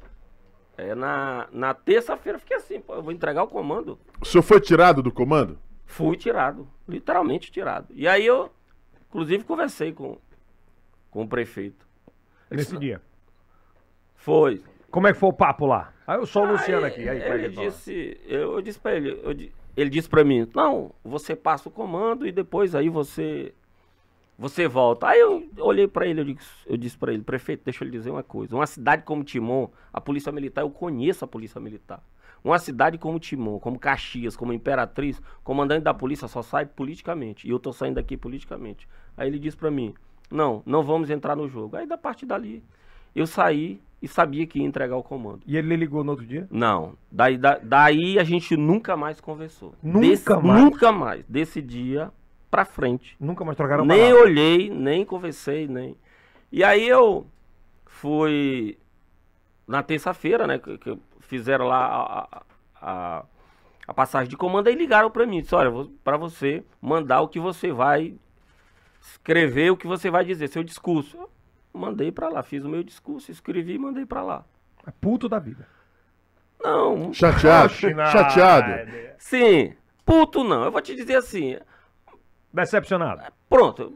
é, na, na terça-feira. Eu Fiquei assim, pô, eu vou entregar o comando.
O senhor foi tirado do comando?
Fui tirado, literalmente tirado. E aí eu, inclusive, conversei com, com o prefeito. Ele
Nesse
disse,
dia.
Foi.
Como é que foi o papo lá? Aí eu sou o Luciano aqui. Aí,
ele
ele
disse, eu, eu disse pra ele, eu ele disse pra mim, não, você passa o comando e depois aí você você volta. Aí eu olhei pra ele, eu disse, eu disse para ele, prefeito, deixa eu lhe dizer uma coisa. Uma cidade como Timon, a polícia militar, eu conheço a polícia militar. Uma cidade como Timon, como Caxias, como Imperatriz, comandante da polícia só sai politicamente. E eu tô saindo daqui politicamente. Aí ele disse pra mim, não, não vamos entrar no jogo. Aí da parte dali, eu saí e sabia que ia entregar o comando.
E ele ligou no outro dia?
Não. Daí, da- daí a gente nunca mais conversou.
Nunca mais?
Nunca mais. Desse dia pra frente.
Nunca mais trocaram
nem
palavra.
olhei, nem conversei, nem. E aí eu fui na terça-feira, né? Que, que fizeram lá a, a- a, passagem de comando e ligaram pra mim. Disse, olha, pra você mandar o que você vai escrever, o que você vai dizer, seu discurso. Eu mandei pra lá, fiz o meu discurso, escrevi e mandei pra lá.
É puto da vida.
Não,
Chateado? Chateado?
Sim, puto não. Eu vou te dizer assim,
Decepcionado.
pronto,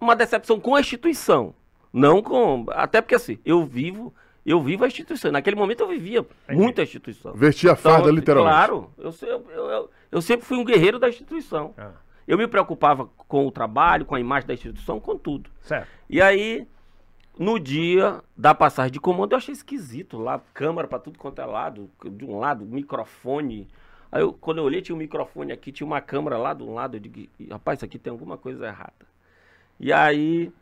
uma decepção com a instituição, não com, até porque assim, eu vivo, eu vivo a instituição. Naquele momento eu vivia muito a instituição.
Vestir a farda,
Então,
literalmente.
Claro, eu, eu, eu, eu sempre fui um guerreiro da instituição.
Ah,
Eu me preocupava com o trabalho, com a imagem da instituição, com tudo.
certo.
E aí, no dia da passagem de comando, eu achei esquisito lá, câmera pra tudo quanto é lado, de um lado, microfone. Aí, eu, quando eu olhei, tinha um microfone aqui, tinha uma câmera lá um lado, eu digo, "Ih, rapaz, isso aqui tem alguma coisa errada. E aí,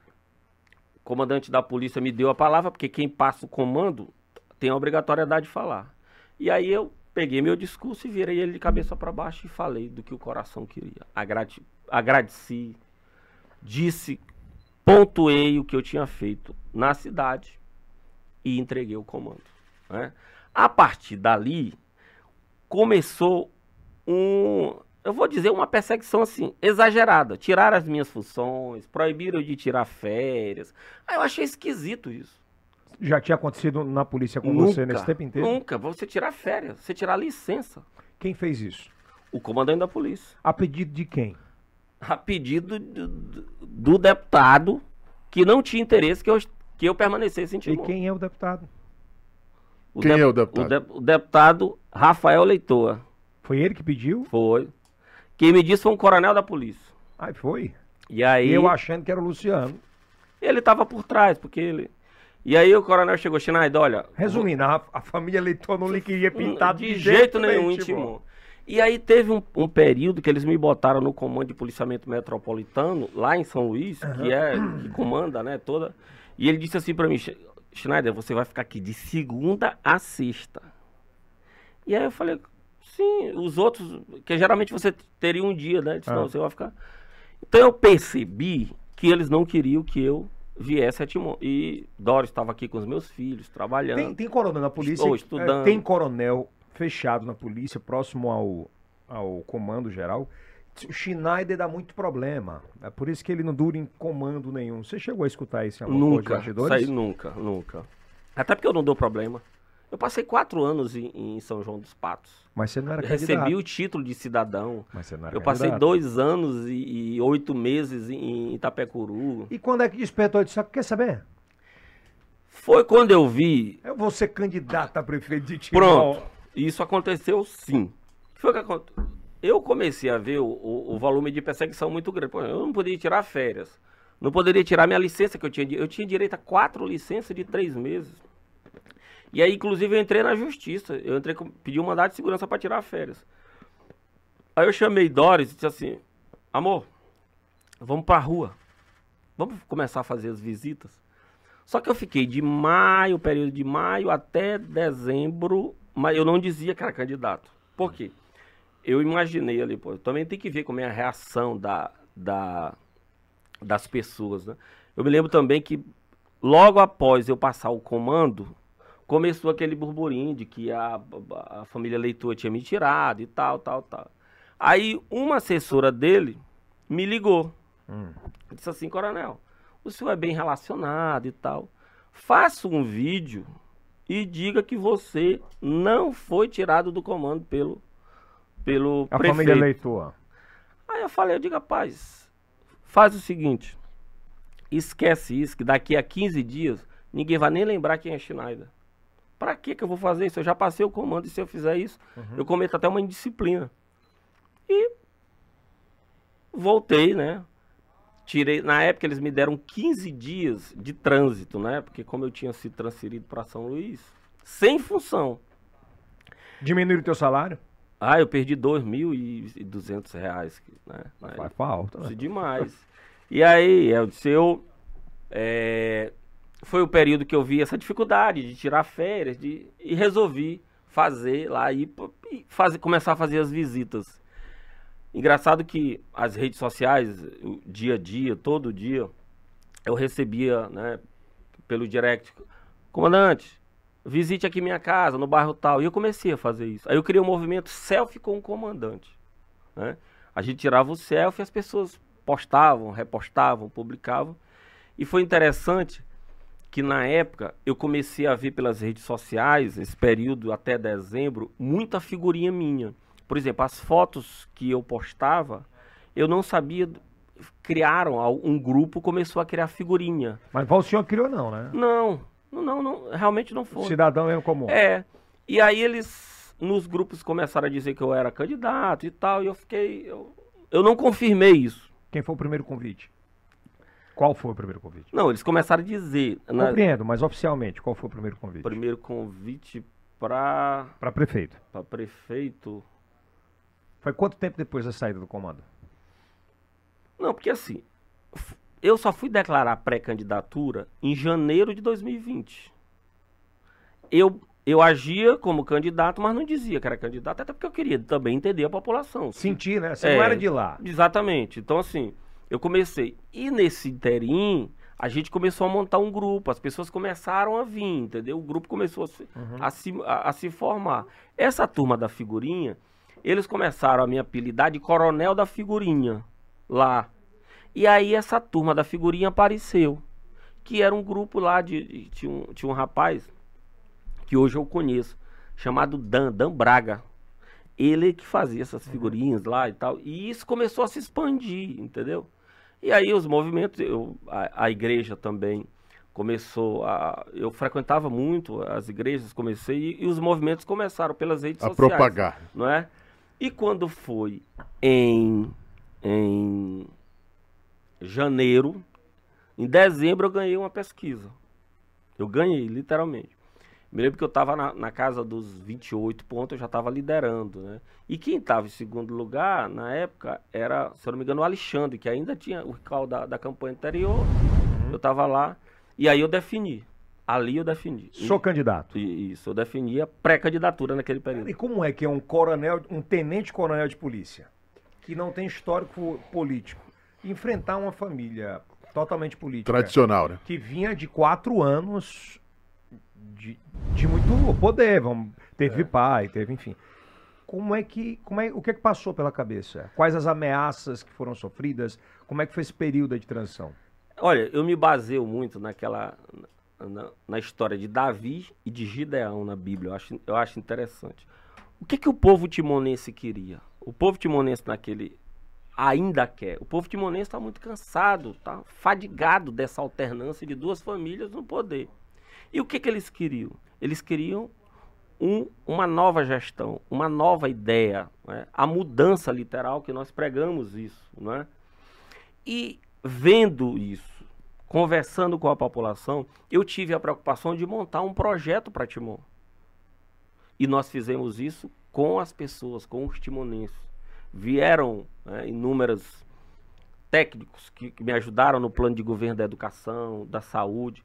o comandante da polícia me deu a palavra, porque quem passa o comando tem a obrigatoriedade de falar. E aí eu peguei meu discurso e virei ele de cabeça para baixo e falei do que o coração queria. Agrade, agradeci, disse, pontuei o que eu tinha feito na cidade e entreguei o comando. né? A partir dali, começou um, eu vou dizer, uma perseguição assim, exagerada. Tiraram as minhas funções, proibiram de tirar férias. Aí eu achei esquisito isso.
Já tinha acontecido na polícia com você nesse tempo inteiro?
Nunca. Você tirar férias, você tirar licença.
Quem fez isso?
O comandante da polícia.
A pedido de quem?
A pedido do, do- do deputado que não tinha interesse que eu, que eu permanecesse em
E
Timon.
quem é o deputado?
O
Quem é o deputado?
O, de- o deputado Rafael Leitor.
Foi ele que pediu?
Foi. Quem me disse foi um coronel da polícia.
Ai, foi.
E aí
E eu achando que era o Luciano.
ele tava por trás, porque ele. E aí o coronel chegou, Schneider, olha.
Resumindo, a, a família Leitor não lhe queria pintado
de jeito nenhum em
Timon.
Timon. E aí teve um, um período que eles me botaram no comando de policiamento metropolitano, lá em São Luís, que é, que comanda, né, toda. E ele disse assim pra mim, "Sch- Schneider, você vai ficar aqui de segunda a sexta. E aí eu falei, sim, os outros, que geralmente você teria um dia, né? Disse,
Ah.
não, você vai ficar. Então eu percebi que eles não queriam que eu viesse a Timon. E Doris estava aqui com os meus filhos, trabalhando.
Tem, tem coronel na polícia.
Estou
é,
estudando.
Tem coronel fechado na polícia, próximo ao, ao comando geral. O Schneider dá muito problema. É por isso que ele não dura em comando nenhum. Você chegou a escutar isso em de
Nunca,
bastidores?
isso aí nunca, nunca. Até porque eu não dou problema. Eu passei quatro anos em, em São João dos Patos.
Mas você não era
Eu
candidato.
recebi o título de cidadão.
Mas você não era
Eu passei
candidato.
dois anos e, e oito meses em Itapecuru.
E quando é que despertou? Disse, quer saber?
Foi quando eu vi.
Eu vou ser candidato a prefeito de Timó.
Pronto. Isso aconteceu sim. O que foi que aconteceu? Eu comecei a ver o, o- o volume de perseguição muito grande. Pô, eu não poderia tirar férias. Não poderia tirar minha licença que eu tinha. Eu tinha direito a quatro licenças de três meses. E aí, inclusive, eu entrei na justiça. Eu entrei pedi um mandado de segurança para tirar férias. Aí eu chamei Doris e disse assim: Amor, vamos pra rua. Vamos começar a fazer as visitas. Só que eu fiquei de maio, período de maio até dezembro, mas eu não dizia que era candidato. Por quê? Eu imaginei ali, pô, também tem que ver como é a reação da, da, das pessoas, né? Eu me lembro também que logo após eu passar o comando, começou aquele burburinho de que a, a família Leitor tinha me tirado e tal, tal, tal. Aí uma assessora dele me ligou. Disse assim, coronel, o senhor é bem relacionado e tal. Faça um vídeo e diga que você não foi tirado do comando pelo, pelo
A
prefeito.
família eleitor.
Aí eu falei, eu digo, rapaz, faz o seguinte, esquece isso, que daqui a 15 dias ninguém vai nem lembrar quem é Schneider. Pra que que eu vou fazer isso? Eu já passei o comando e se eu fizer isso, eu cometo até uma indisciplina. E voltei, né? Tirei, na época eles me deram 15 dias de trânsito, né? Porque como eu tinha sido transferido para São Luís, sem função.
Diminuir o teu salário?
Ah, eu perdi 2.200 reais, né? na
Faz falta,
isso
né?
demais. E aí, eu disse, eu. é, foi o período que eu vi essa dificuldade de tirar férias de, e resolvi fazer lá e, e fazer, começar a fazer as visitas. Engraçado que as redes sociais, o dia a dia, todo dia, eu recebia, né, pelo direct, comandante, visite aqui minha casa, no bairro tal. E eu comecei a fazer isso. Aí eu criei um movimento selfie com o comandante. Né? A gente tirava o selfie, as pessoas postavam, repostavam, publicavam. E foi interessante que na época eu comecei a ver pelas redes sociais, esse período até dezembro, muita figurinha minha. Por exemplo, as fotos que eu postava, eu não sabia. Criaram, um grupo começou a criar figurinha.
Mas o senhor criou não, né?
Não, não, não, realmente não foi.
Cidadão mesmo comum.
É. E aí eles, nos grupos, começaram a dizer que eu era candidato e tal, e eu fiquei. Eu, eu não confirmei isso.
Quem foi o primeiro convite? Qual foi o primeiro convite?
Não, eles começaram a dizer. Na,
Compreendo, mas oficialmente, qual foi o primeiro convite?
primeiro convite para
Para prefeito.
prefeito.
Foi quanto tempo depois da saída do comando?
Não, porque assim, eu só fui declarar pré-candidatura em janeiro de 2020. Eu, eu agia como candidato, mas não dizia que era candidato, até porque eu queria também entender a população. Se-
Sentir, né? Você
É.
não era de lá.
Exatamente. Então, assim, eu comecei. E nesse interim, a gente começou a montar um grupo. As pessoas começaram a vir, entendeu? O grupo começou a se, a se, a- a se formar. Essa turma da figurinha, eles começaram a me apelidar de Coronel da Figurinha, lá. E aí essa turma da figurinha apareceu. Que era um grupo lá de. de- tinha, um, tinha um rapaz que hoje eu conheço, chamado Dan, Dan Braga. Ele que fazia essas figurinhas lá e tal. E isso começou a se expandir, entendeu? E aí os movimentos, eu, a, a igreja também começou a. Eu frequentava muito as igrejas, comecei, e, e os movimentos começaram pelas redes
A
sociais.
propagar.
Não é? E quando foi em, em janeiro, em dezembro eu ganhei uma pesquisa. Eu ganhei, literalmente. Me lembro que eu estava na, na casa dos 28 pontos, eu já estava liderando, né? E quem estava em segundo lugar, na época, era, se eu não me engano, o Alexandre, que ainda tinha o recall da, da campanha anterior. Eu estava lá. E aí eu defini. Ali eu defini.
Sou candidato.
E- Isso, eu defini a pré-candidatura naquele período.
E como é que é um coronel, um tenente-coronel de polícia, que não tem histórico político, enfrentar uma família totalmente política,
Tradicional, né?
que vinha de quatro anos de, de muito poder, vamos, teve pai, teve, enfim. Como é que, como é, o que é que passou pela cabeça? Quais as ameaças que foram sofridas? Como é que foi esse período de transição?
Olha, eu me baseio muito naquela na, na história de Davi e de Gideão na Bíblia. Eu acho, eu acho interessante. O que, que o povo timonense queria? O povo timonense naquele ainda quer. O povo timonense está muito cansado, está fadigado dessa alternância de duas famílias no poder. E o que, que eles queriam? Eles queriam um, uma nova gestão, uma nova ideia, né? a mudança literal que nós pregamos isso, não é? E vendo isso, conversando com a população, eu tive a preocupação de montar um projeto para Timon. E nós fizemos isso com as pessoas, com os timonenses. Vieram né, inúmeros técnicos que, que me ajudaram no plano de governo da educação, da saúde.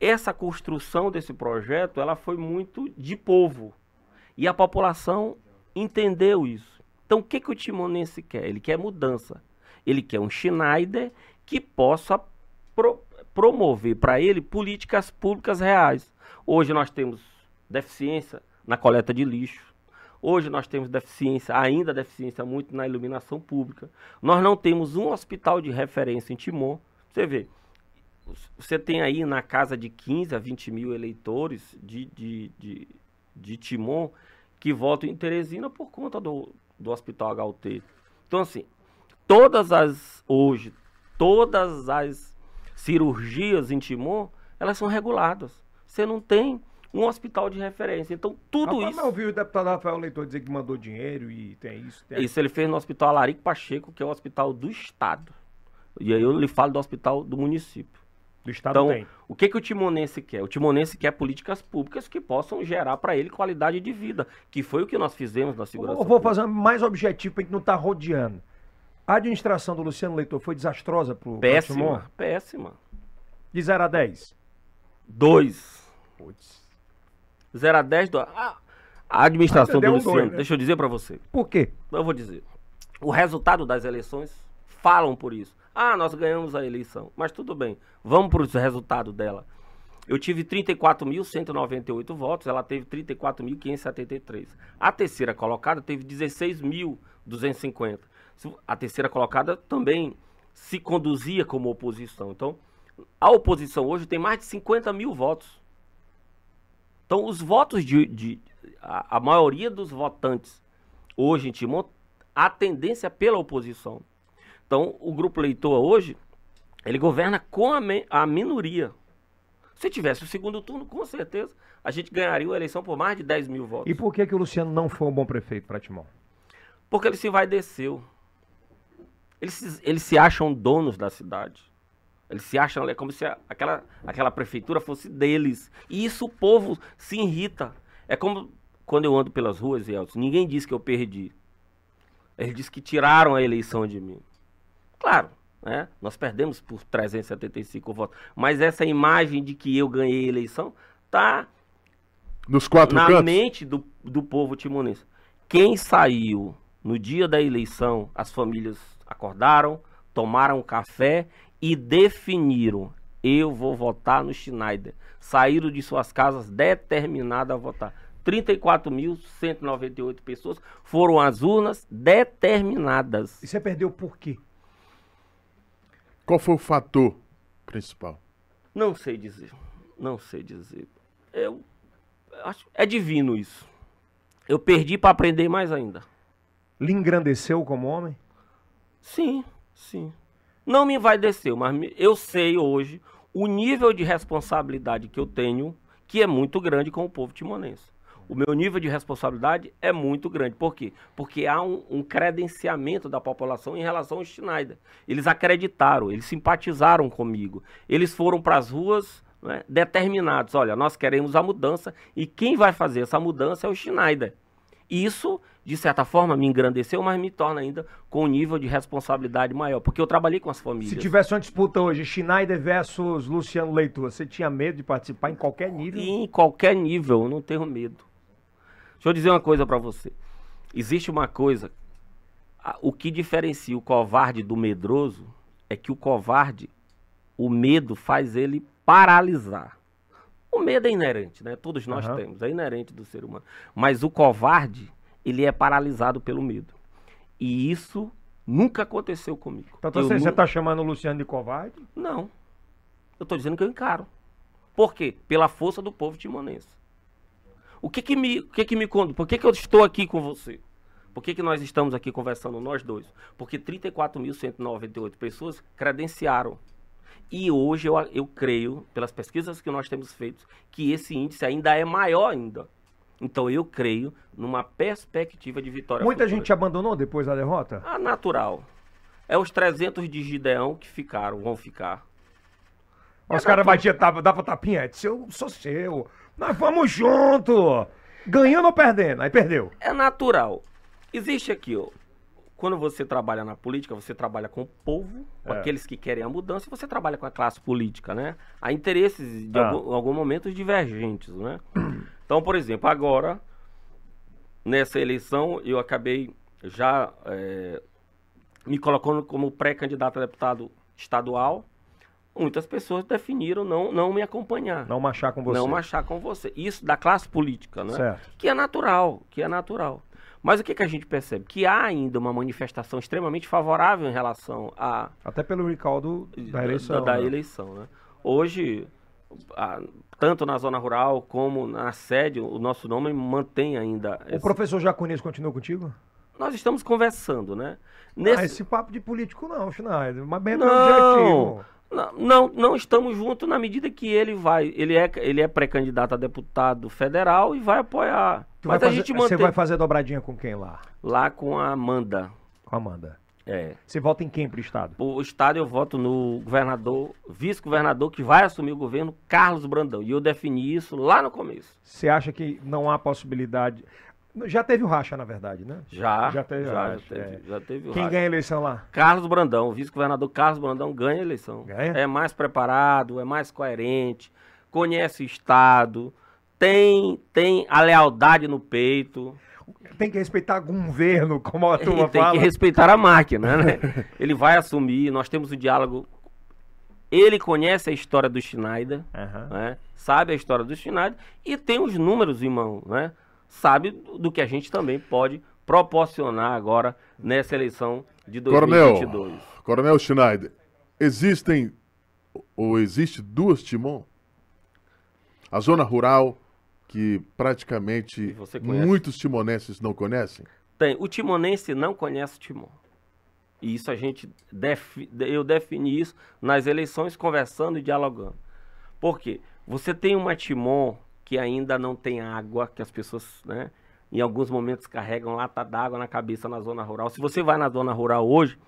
Essa construção desse projeto, ela foi muito de povo. E a população entendeu isso. Então, o que, que o timonense quer? Ele quer mudança. Ele quer um Schneider que possa pro, promover para ele políticas públicas reais. Hoje nós temos deficiência na coleta de lixo. Hoje nós temos deficiência, ainda deficiência muito na iluminação pública. Nós não temos um hospital de referência em Timon. Você vê, você tem aí na casa de 15 a 20 mil eleitores de, de, de, de Timon que votam em Teresina por conta do, do Hospital HUT. Então, assim, todas as, hoje, todas as cirurgias em Timon, elas são reguladas. Você não tem um hospital de referência. Então, tudo
Rapaz,
isso.
Mas eu vi o deputado Rafael Leitor dizer que mandou dinheiro e tem isso. Tem
Isso ele fez no Hospital Alarico Pacheco, que é o hospital do Estado. E aí eu lhe falo do hospital do município.
Do Estado
Então,
tem.
o que, que o timonense quer? O timonense quer políticas públicas que possam gerar para ele qualidade de vida, que foi o que nós fizemos na segurança.
Eu vou fazer mais objetivo pra gente não estar rodeando. A administração do Luciano Leitor foi desastrosa pro Timon?
Péssima, péssima.
De 0 a 10.
Dois.
Putz.
0 a 10 do... a, a administração do
um
Luciano,
dois, né?
deixa eu dizer para você.
Por quê?
Eu vou dizer. O resultado das eleições falam por isso. Ah, nós ganhamos a eleição. Mas tudo bem. Vamos para os resultados dela. Eu tive 34.198 votos, ela teve 34.573. A terceira colocada teve 16.250. Se- A terceira colocada também se conduzia como oposição. Então, a oposição hoje tem mais de 50 mil votos. Então, os votos de. de- a, a maioria dos votantes hoje em Timon, a tendência é pela oposição. Então, o grupo leitor hoje, ele governa com a, me- a minoria. Se tivesse o segundo turno, com certeza, a gente ganharia a eleição por mais de 10 mil votos.
E por que, que o Luciano não foi um bom prefeito para Timon?
Porque ele se vai desceu. Eles eles se acham donos da cidade. Eles se acham, é como se aquela, aquela prefeitura fosse deles. E isso o povo se irrita. É como quando eu ando pelas ruas, Elton, ninguém diz que eu perdi. Eles dizem que tiraram a eleição de mim. Claro, né? nós perdemos por 375 votos. Mas essa imagem de que eu ganhei a eleição tá
Nos quatro
na
cantos?
mente do, do povo timonense. Quem saiu no dia da eleição, as famílias acordaram, tomaram café e definiram: eu vou votar no Schneider. Saíram de suas casas determinadas a votar. 34.198 pessoas foram às urnas determinadas.
E você perdeu por quê?
Qual foi o fator principal?
Não sei dizer. Não sei dizer. Eu acho é divino isso. Eu perdi para aprender mais ainda.
Lhe engrandeceu como homem?
Sim, sim. Não me vai descer, mas eu sei hoje o nível de responsabilidade que eu tenho, que é muito grande com o povo timonense. O meu nível de responsabilidade é muito grande. Por quê? Porque há um, um credenciamento da população em relação ao Schneider. Eles acreditaram, eles simpatizaram comigo. Eles foram para as ruas né, determinados. Olha, nós queremos a mudança e quem vai fazer essa mudança é o Schneider. Isso, de certa forma, me engrandeceu, mas me torna ainda com um nível de responsabilidade maior, porque eu trabalhei com as famílias.
Se tivesse uma disputa hoje, Schneider versus Luciano Leitor, você tinha medo de participar em qualquer nível?
Em qualquer nível, eu não tenho medo. Deixa eu dizer uma coisa pra você. Existe uma coisa, o que diferencia o covarde do medroso é que o covarde, o medo faz ele paralisar. O medo é inerente, né? Todos nós
Aham.
temos, é inerente do ser humano. Mas o covarde, ele é paralisado pelo medo. E isso nunca aconteceu comigo.
Então, tá certo, você está chamando o Luciano de covarde?
Não. Eu tô dizendo que eu encaro. Por quê? Pela força do povo timonense. O que que me, o que que me conta? Por que que eu estou aqui com você? Por que que nós estamos aqui conversando nós dois? Porque 34.198 pessoas credenciaram. E hoje eu, eu creio, pelas pesquisas que nós temos feito, que esse índice ainda é maior ainda. Então eu creio numa perspectiva de vitória
Muita
futura.
gente abandonou depois da derrota?
Ah, natural. É os 300 de Gideão que ficaram, vão ficar.
Os
É
caras
natural.
batiam, tava, dava tapinha, disse, eu sou seu, nós vamos junto, ganhando ou perdendo, aí perdeu.
É natural. Existe aqui, ó. Quando você trabalha na política, você trabalha com o povo, com
É.
aqueles que querem a mudança, e você trabalha com a classe política, né? Há interesses, de
Ah.
algum, algum momento, divergentes, né? Então, por exemplo, agora, nessa eleição, eu acabei já eh, me colocando como pré-candidato a deputado estadual. Muitas pessoas definiram não, não me acompanhar.
Não marchar com você.
Não marchar com você. Isso da classe política, né?
Certo.
Que é natural, que é natural. Mas o que, que a gente percebe? Que há ainda uma manifestação extremamente favorável em relação a
Até pelo recall do- da eleição.
da
né?
eleição, né? Hoje, a- tanto na zona rural como na sede, o nosso nome mantém ainda.
O
esse-
professor Jaconis continua contigo?
Nós estamos conversando, né?
Ah,
Nesse...
esse papo de político não, Schneider, mas bem
Não,
objetivo.
não, não, não estamos juntos na medida que ele vai. Ele é, ele é pré-candidato a deputado federal e vai apoiar.
Tu
Mas a
fazer-
gente
Você
mantém
vai fazer dobradinha com quem lá?
lá com a Amanda.
Com a Amanda.
É.
Você vota em quem pro estado?
O estado eu voto no governador, vice-governador que vai assumir o governo, Carlos Brandão. E eu defini isso lá no começo.
Você acha que não há possibilidade... Já teve o racha, na verdade, né?
Já.
Já teve
já,
racha,
já teve,
é.
já teve o
Quem
racha.
ganha a eleição lá?
Carlos Brandão, o vice-governador Carlos Brandão ganha a eleição.
Ganha?
É mais preparado, é mais coerente, conhece o estado, tem, tem a lealdade no peito.
Tem que respeitar governo, como a turma
tem
fala.
que respeitar a máquina, né? Ele vai assumir, nós temos o diálogo. Ele conhece a história do Schneider,
Aham.
né? sabe a história do Schneider e tem os números em mão, né? Sabe do que a gente também pode proporcionar agora nessa eleição de
Coronel,
2022.
Coronel Schneider, existem ou existe duas Timon? A zona rural, que praticamente muitos timonenses não conhecem?
Tem, o timonense não conhece o timon. E isso a gente defi- eu defini isso nas eleições conversando e dialogando. Por quê? Você tem uma timon que ainda não tem água, que as pessoas, né, em alguns momentos carregam lata d'água na cabeça na zona rural. Se você vai na zona rural hoje,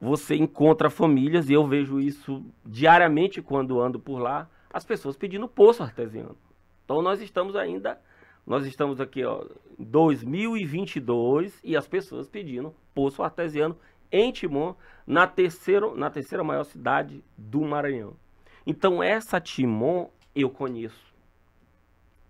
você encontra famílias, e eu vejo isso diariamente quando ando por lá, as pessoas pedindo poço artesiano. Então nós estamos ainda, nós estamos aqui ó, em 2022 e as pessoas pedindo poço artesiano em Timon, na terceira, na terceira maior cidade do Maranhão. Então essa Timon eu conheço.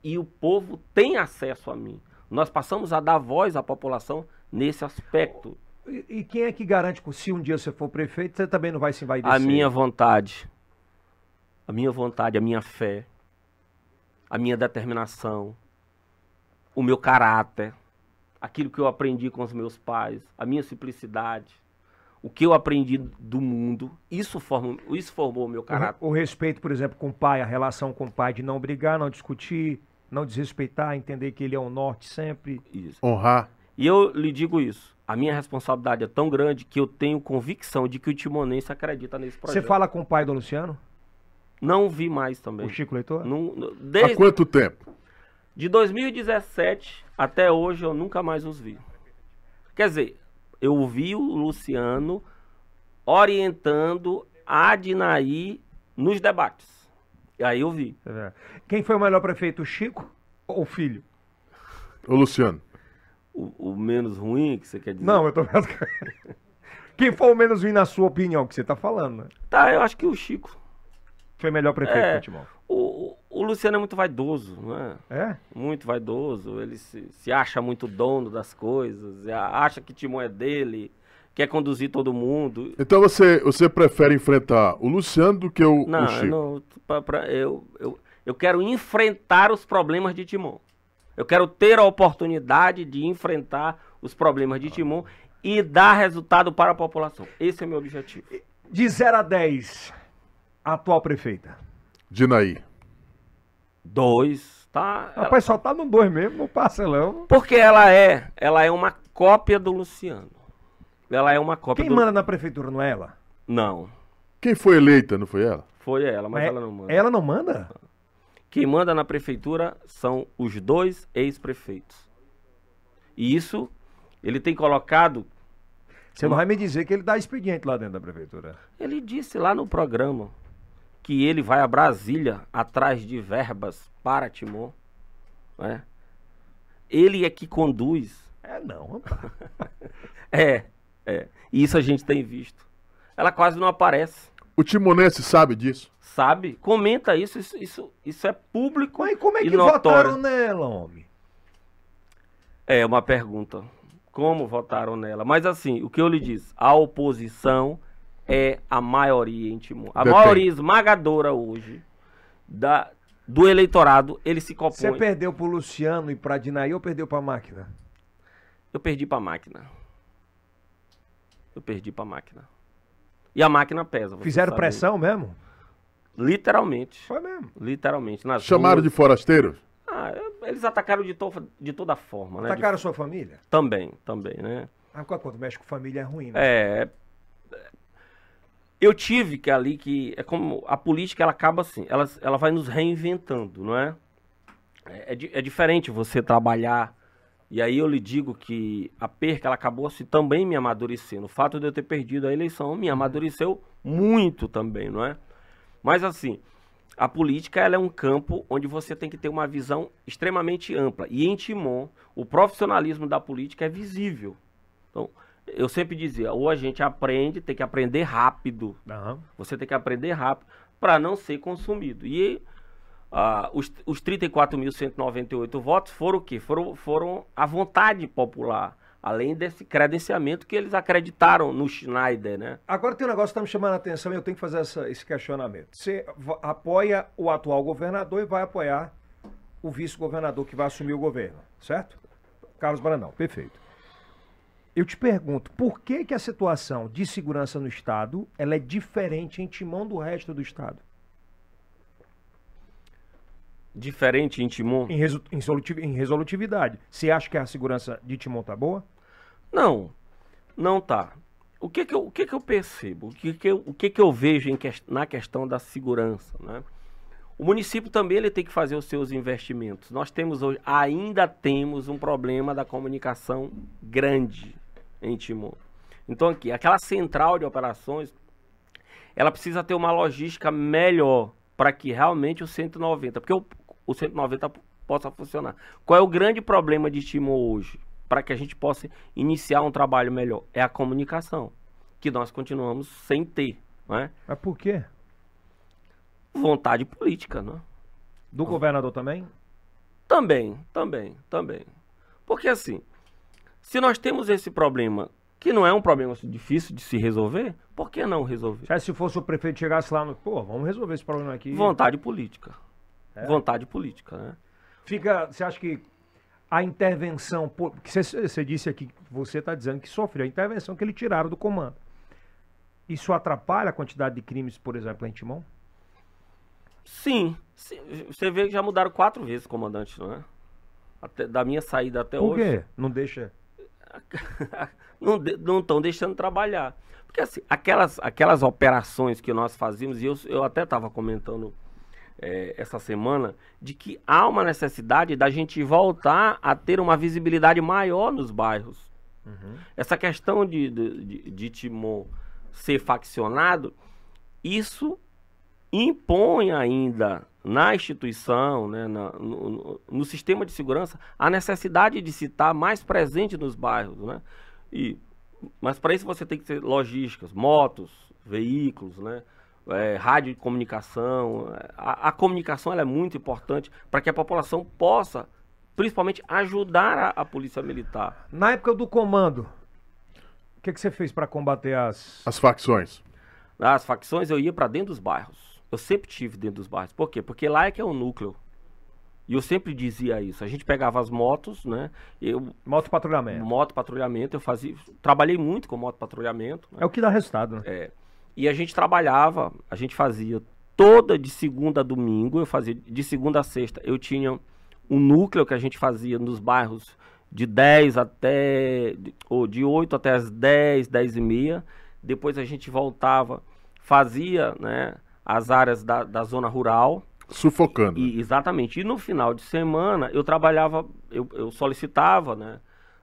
E o povo tem acesso a mim. Nós passamos a dar voz à população nesse aspecto.
E, e quem é que garante que se um dia você for prefeito, você também não vai se invadir?
A minha vontade, a minha vontade, a minha fé, a minha determinação, o meu caráter, aquilo que eu aprendi com os meus pais, a minha simplicidade, o que eu aprendi do mundo, isso, forma, isso formou o meu caráter.
o respeito, por exemplo, com o pai, a relação com o pai de não brigar, não discutir, não desrespeitar, entender que ele é o norte sempre.
Isso.
Honrar.
E eu lhe digo isso, a minha responsabilidade é tão grande que eu tenho convicção de que o timonense acredita nesse
Você
projeto.
fala com o pai do Luciano,
Não vi mais também.
o Chico Leitor?
Não- não-
Há
desde,
quanto tempo?
De 2017 até hoje eu nunca mais os vi. Quer dizer, eu vi o Luciano orientando a Dinaí nos debates. E aí eu vi.
Vê. Quem foi o melhor prefeito, o Chico ou o filho?
Ô, Luciano,
O, o menos ruim que você quer dizer.
Não, eu tô vendo. Quem foi o menos ruim na sua opinião, que você tá falando, né?
Tá, eu acho que o Chico.
Foi melhor prefeito
É.
do Timão.
O, o Luciano é muito vaidoso, né?
É?
Muito vaidoso. Ele se, se acha muito dono das coisas, e acha que Timão é dele, quer conduzir todo mundo.
então você, você prefere enfrentar o Luciano do que o,
Não,
o Chico?
não pra- pra- eu, eu, eu quero enfrentar os problemas de Timon. Eu quero ter a oportunidade de enfrentar os problemas de Timon e dar resultado para a população. Esse é o meu objetivo.
De 0 a 10, a atual prefeita.
Dinaí.
Dois, tá? Ela-
Rapaz, só tá no dois mesmo, no parcelão.
Porque ela é, ela é uma cópia do Luciano. Ela é uma cópia
Quem
do...
manda na prefeitura não é ela?
Não,
Quem foi eleita, não foi ela?
foi ela, mas
É-
ela não manda.
Ela não manda?
Quem manda na prefeitura são os dois ex-prefeitos. E isso ele tem colocado,
Você não vai me dizer que ele dá expediente lá dentro da prefeitura.
ele disse lá no programa que ele vai a Brasília atrás de verbas para Timor. né? Ele é que conduz.
É não, rapaz.
É, é. E isso a gente tem visto. Ela quase não aparece.
O timonense sabe disso.
Sabe? Comenta isso, isso, isso, isso é público
Mas como é que
notório.
votaram nela, homem?
É uma pergunta. Como votaram nela? Mas assim, o que eu lhe disse, a oposição é a maioria em Timor. A
Depende.
maioria esmagadora hoje da, do eleitorado, ele se compõe.
Você perdeu pro Luciano e pra Dinaí ou perdeu pra máquina?
Eu perdi pra máquina. Eu perdi pra máquina. E a máquina pesa.
Fizeram
sabe.
pressão mesmo?
Literalmente.
Foi mesmo.
Literalmente. Nas
Chamaram de
ruas.
forasteiros?
Ah, eles atacaram de, to de toda forma, né? De-
Atacaram sua família?
Também, também, né?
Ah, quando mexe com família é ruim, né?
É. Eu tive que ali que. É como. A política ela acaba assim. Ela, ela vai nos reinventando, não é? É, é é diferente você trabalhar. E aí eu lhe digo que a perca ela acabou assim também me amadurecendo. O fato de eu ter perdido a eleição me amadureceu muito também, não é? Mas assim, a política ela é um campo onde você tem que ter uma visão extremamente ampla. E em Timon, o profissionalismo da política é visível. Então, eu sempre dizia, ou a gente aprende, tem que aprender rápido.
Aham.
Você tem que aprender rápido para não ser consumido. E ah, os, os 34.198 votos foram o quê? Foram, foram a vontade popular, além desse credenciamento que eles acreditaram no Schneider, né?
Agora tem um negócio que está me chamando a atenção e eu tenho que fazer essa- esse questionamento. Você va- apoia o atual governador e vai apoiar o vice-governador que vai assumir o governo, certo? Carlos Brandão, perfeito. Eu te pergunto, por que, que a situação de segurança no Estado ela é diferente em Timão do resto do Estado?
Diferente em Timon?
Em, resu- em soluti- em resolutividade. Você acha que a segurança de Timão tá boa?
Não, não tá. O que que eu, o que que eu percebo? O que que eu, o que que eu vejo em na questão da segurança, né? O município também ele tem que fazer os seus investimentos. Nós temos hoje, ainda temos um problema da comunicação grande em Timor. Então aqui, aquela central de operações, ela precisa ter uma logística melhor para que realmente o 190, porque o, o 190 p- possa funcionar. Qual é o grande problema de Timor hoje? Para que a gente possa iniciar um trabalho melhor? É a comunicação, que nós continuamos sem ter, não é?
Mas por quê?
Vontade política, não é?
Do governador também?
Também, também, também. Porque assim, se nós temos esse problema, que não é um problema difícil de se resolver, por que não resolver?
Já se fosse o prefeito chegasse lá no. Pô, vamos resolver esse problema aqui.
Vontade política.
É?
Vontade política, né?
Fica. Você acha que a intervenção. que Você, você disse aqui, você está dizendo que sofreu a intervenção que ele tiraram do comando. Isso atrapalha a quantidade de crimes, por exemplo, em Timão?
Sim, você vê que já mudaram quatro vezes comandante, não é? Até- da minha saída até
Por
hoje.
quê? Não deixa.
não estão deixando trabalhar. Porque assim, aquelas, aquelas operações que nós fazíamos, e eu, eu até estava comentando eh, essa semana, de que há uma necessidade da gente voltar a ter uma visibilidade maior nos bairros. Essa questão de, de, de, de Timor ser faccionado, isso impõe ainda na instituição, né, na- no, no- no sistema de segurança, a necessidade de se estar mais presente nos bairros. Né? E, mas para isso você tem que ter logísticas, motos, veículos, né? é, rádio de comunicação. A, a comunicação ela é muito importante para que a população possa, principalmente, ajudar a, a polícia militar.
Na época do comando, o que, que você fez para combater as.
As facções.
As facções eu ia para dentro dos bairros. Eu sempre tive dentro dos bairros. Por quê? Porque lá é que é o núcleo. E eu sempre dizia isso. A gente pegava as motos, né? Eu
Moto patrulhamento.
moto patrulhamento, eu fazia, trabalhei muito com moto patrulhamento, né?
É o que dá resultado, né?
É. E a gente trabalhava, a gente fazia toda de segunda a domingo, eu fazia de segunda a sexta, eu tinha um núcleo que a gente fazia nos bairros de 10 até, ou de 8 até as 10, 10 e meia. Depois a gente voltava, fazia né, as áreas da, da zona rural.
Sufocando.
E, exatamente. E no final de semana eu trabalhava, eu, eu solicitava né,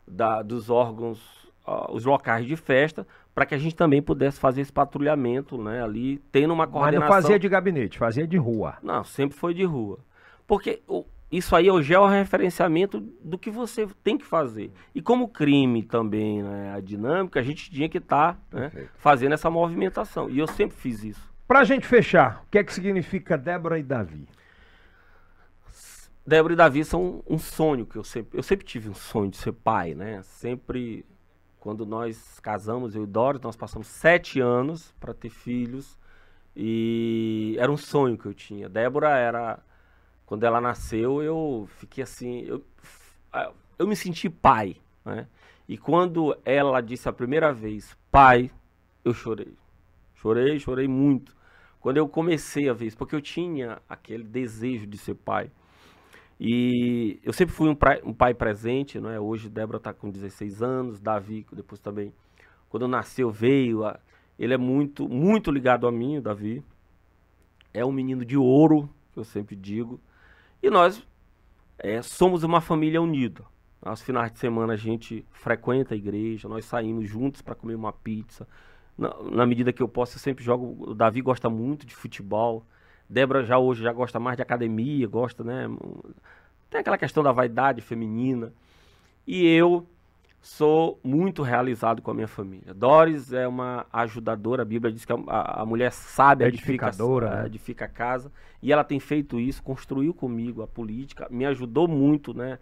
da, dos órgãos, uh, os locais de festa, para que a gente também pudesse fazer esse patrulhamento né, ali, tendo uma coordenação.
Mas não fazia de gabinete, fazia de rua.
Não, sempre foi de rua. Porque o, isso aí é o georreferenciamento do que você tem que fazer. E como crime também, né, a dinâmica, a gente tinha que estar tá, né, fazendo essa movimentação. E eu sempre fiz isso.
Pra gente fechar, o que é que significa Débora e Davi?
Débora e Davi são um sonho que eu sempre, eu sempre tive um sonho de ser pai, né? Sempre, quando nós casamos, eu e Doris, nós passamos sete anos para ter filhos e era um sonho que eu tinha. Débora era quando ela nasceu, eu fiquei assim, eu, eu me senti pai, né? E quando ela disse a primeira vez, pai, eu chorei. Chorei, chorei muito. Quando eu comecei a ver isso, porque eu tinha aquele desejo de ser pai. E eu sempre fui um, pai, um pai presente, não é? Hoje Débora está com 16 anos, Davi depois também. Quando nasceu veio, ele é muito, muito ligado a mim, o Davi. É um menino de ouro, que eu sempre digo. E nós é, somos uma família unida. Aos finais de semana a gente frequenta a igreja, nós saímos juntos para comer uma pizza. Na, na, medida que eu posso, eu sempre jogo. O Davi gosta muito de futebol. Débora já hoje já gosta mais de academia, gosta, né? Tem aquela questão da vaidade feminina. E eu sou muito realizado com a minha família. Doris é uma ajudadora, a Bíblia diz que a, a mulher sábia edifica, né? edifica a casa, e ela tem feito isso, construiu comigo a política, me ajudou muito, né?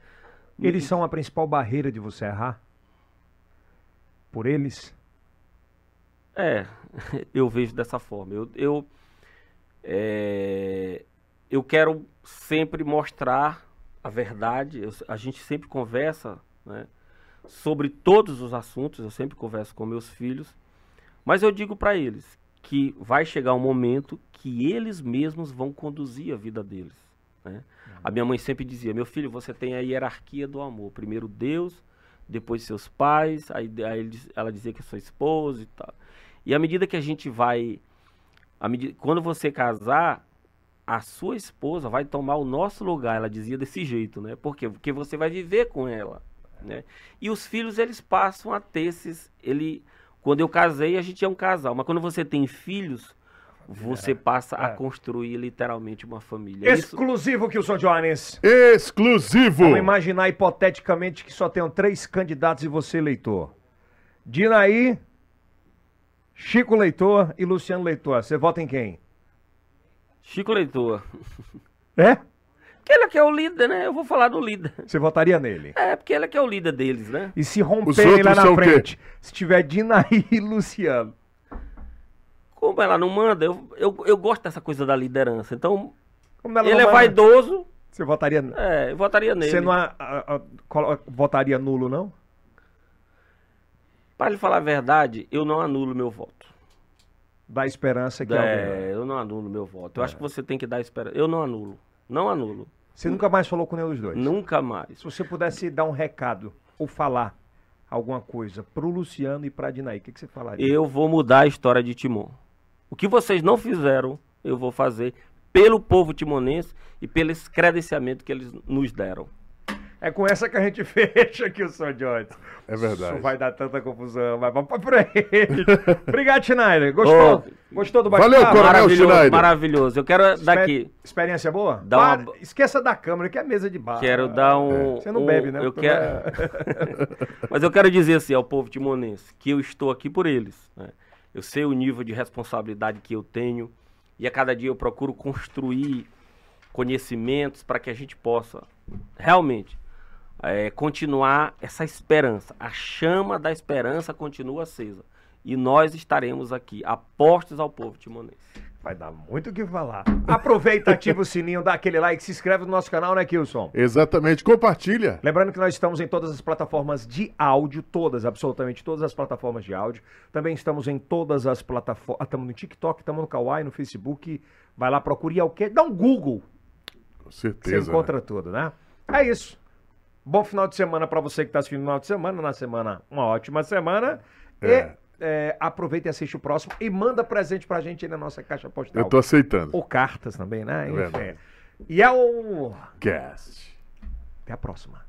Eles são a principal barreira de você errar? Por eles?
É, eu vejo dessa forma. Eu, eu, é, eu quero sempre mostrar a verdade, eu, a gente sempre conversa, né? sobre todos os assuntos, eu sempre converso com meus filhos, mas eu digo para eles que vai chegar um momento que eles mesmos vão conduzir a vida deles. Né? A minha mãe sempre dizia: meu filho, você tem a hierarquia do amor. Primeiro Deus, depois seus pais, aí, aí ela dizia que é sua esposa e tal. E à medida que a gente vai. Medida, quando você casar, a sua esposa vai tomar o nosso lugar. Ela dizia desse jeito, né? Por quê? Porque você vai viver com ela. Né? E os filhos, eles passam a ter esses... Ele, quando eu casei, a gente é um casal. Mas quando você tem filhos, você é, passa é. a construir literalmente uma família.
Exclusivo Isso... que o. Jones.
Exclusivo!
Vamos imaginar hipoteticamente que só tenham três candidatos e você eleitor. Dinaí, Chico Leitor e Luciano Leitor. Você vota em quem?
Chico Leitor.
É?
Porque ele é que é o líder, né? Eu vou falar do líder.
Você votaria nele?
É, porque ele é que é o líder deles, né?
E se romperem lá na frente, se tiver Dinaí e Luciano?
Como ela não manda, eu, eu, eu gosto dessa coisa da liderança. Então, ele é manda, vaidoso.
Você votaria
É, eu votaria nele.
Você não a, a, a, votaria nulo, não?
Para lhe falar a verdade, eu não anulo meu voto.
Dá esperança que
é,
alguém...
eu não anulo meu voto. Eu é. acho que você tem que dar esperança. Eu não anulo. Não anulo.
Você nunca mais falou com nenhum dos dois?
Nunca mais.
Se você pudesse dar um recado ou falar alguma coisa pro Luciano e pra Dinaí, o que, que você falaria?
Eu vou mudar a história de Timon. O que vocês não fizeram, eu vou fazer pelo povo timonense e pelo credenciamento que eles nos deram.
É com essa que a gente fecha aqui o Sr. Jones.
É verdade.
Isso vai dar tanta confusão, mas vamos pra frente. Obrigado, Schneider. Gostou? Oh, Gostou do
bate-papo? Valeu, Coronel
maravilhoso,
Schneider.
Maravilhoso. Eu quero Esper daqui...
Experiência boa?
Dá uma...
Esqueça da câmera, que é mesa de bar.
Quero dar um...
É. Você não um... bebe, né?
Eu quero... mas eu quero dizer assim ao povo timonense que eu estou aqui por eles. Né? Eu sei o nível de responsabilidade que eu tenho e a cada dia eu procuro construir conhecimentos para que a gente possa realmente é, continuar essa esperança. A chama da esperança continua acesa. E nós estaremos aqui, apostos ao povo timonense.
Vai dar muito o que falar. Aproveita, ativa o sininho, dá aquele like, se inscreve no nosso canal, né, Kilson?
Exatamente. Compartilha.
Lembrando que nós estamos em todas as plataformas de áudio, todas, absolutamente todas as plataformas de áudio. Também estamos em todas as plataformas. Estamos no TikTok, estamos no Kawaii, no Facebook. Vai lá, procure o quê? Dá um Google.
Com
Você
certeza.
encontra
né?
tudo, né? É isso. Bom final de semana para você que está assistindo no final de semana. Na semana, uma ótima semana.
É.
E é, aproveita e assiste o próximo. E manda presente pra gente aí na nossa caixa postal.
Eu tô aceitando.
Ou cartas também, né?
É
Enfim. E é o.
Cast.
Até a próxima.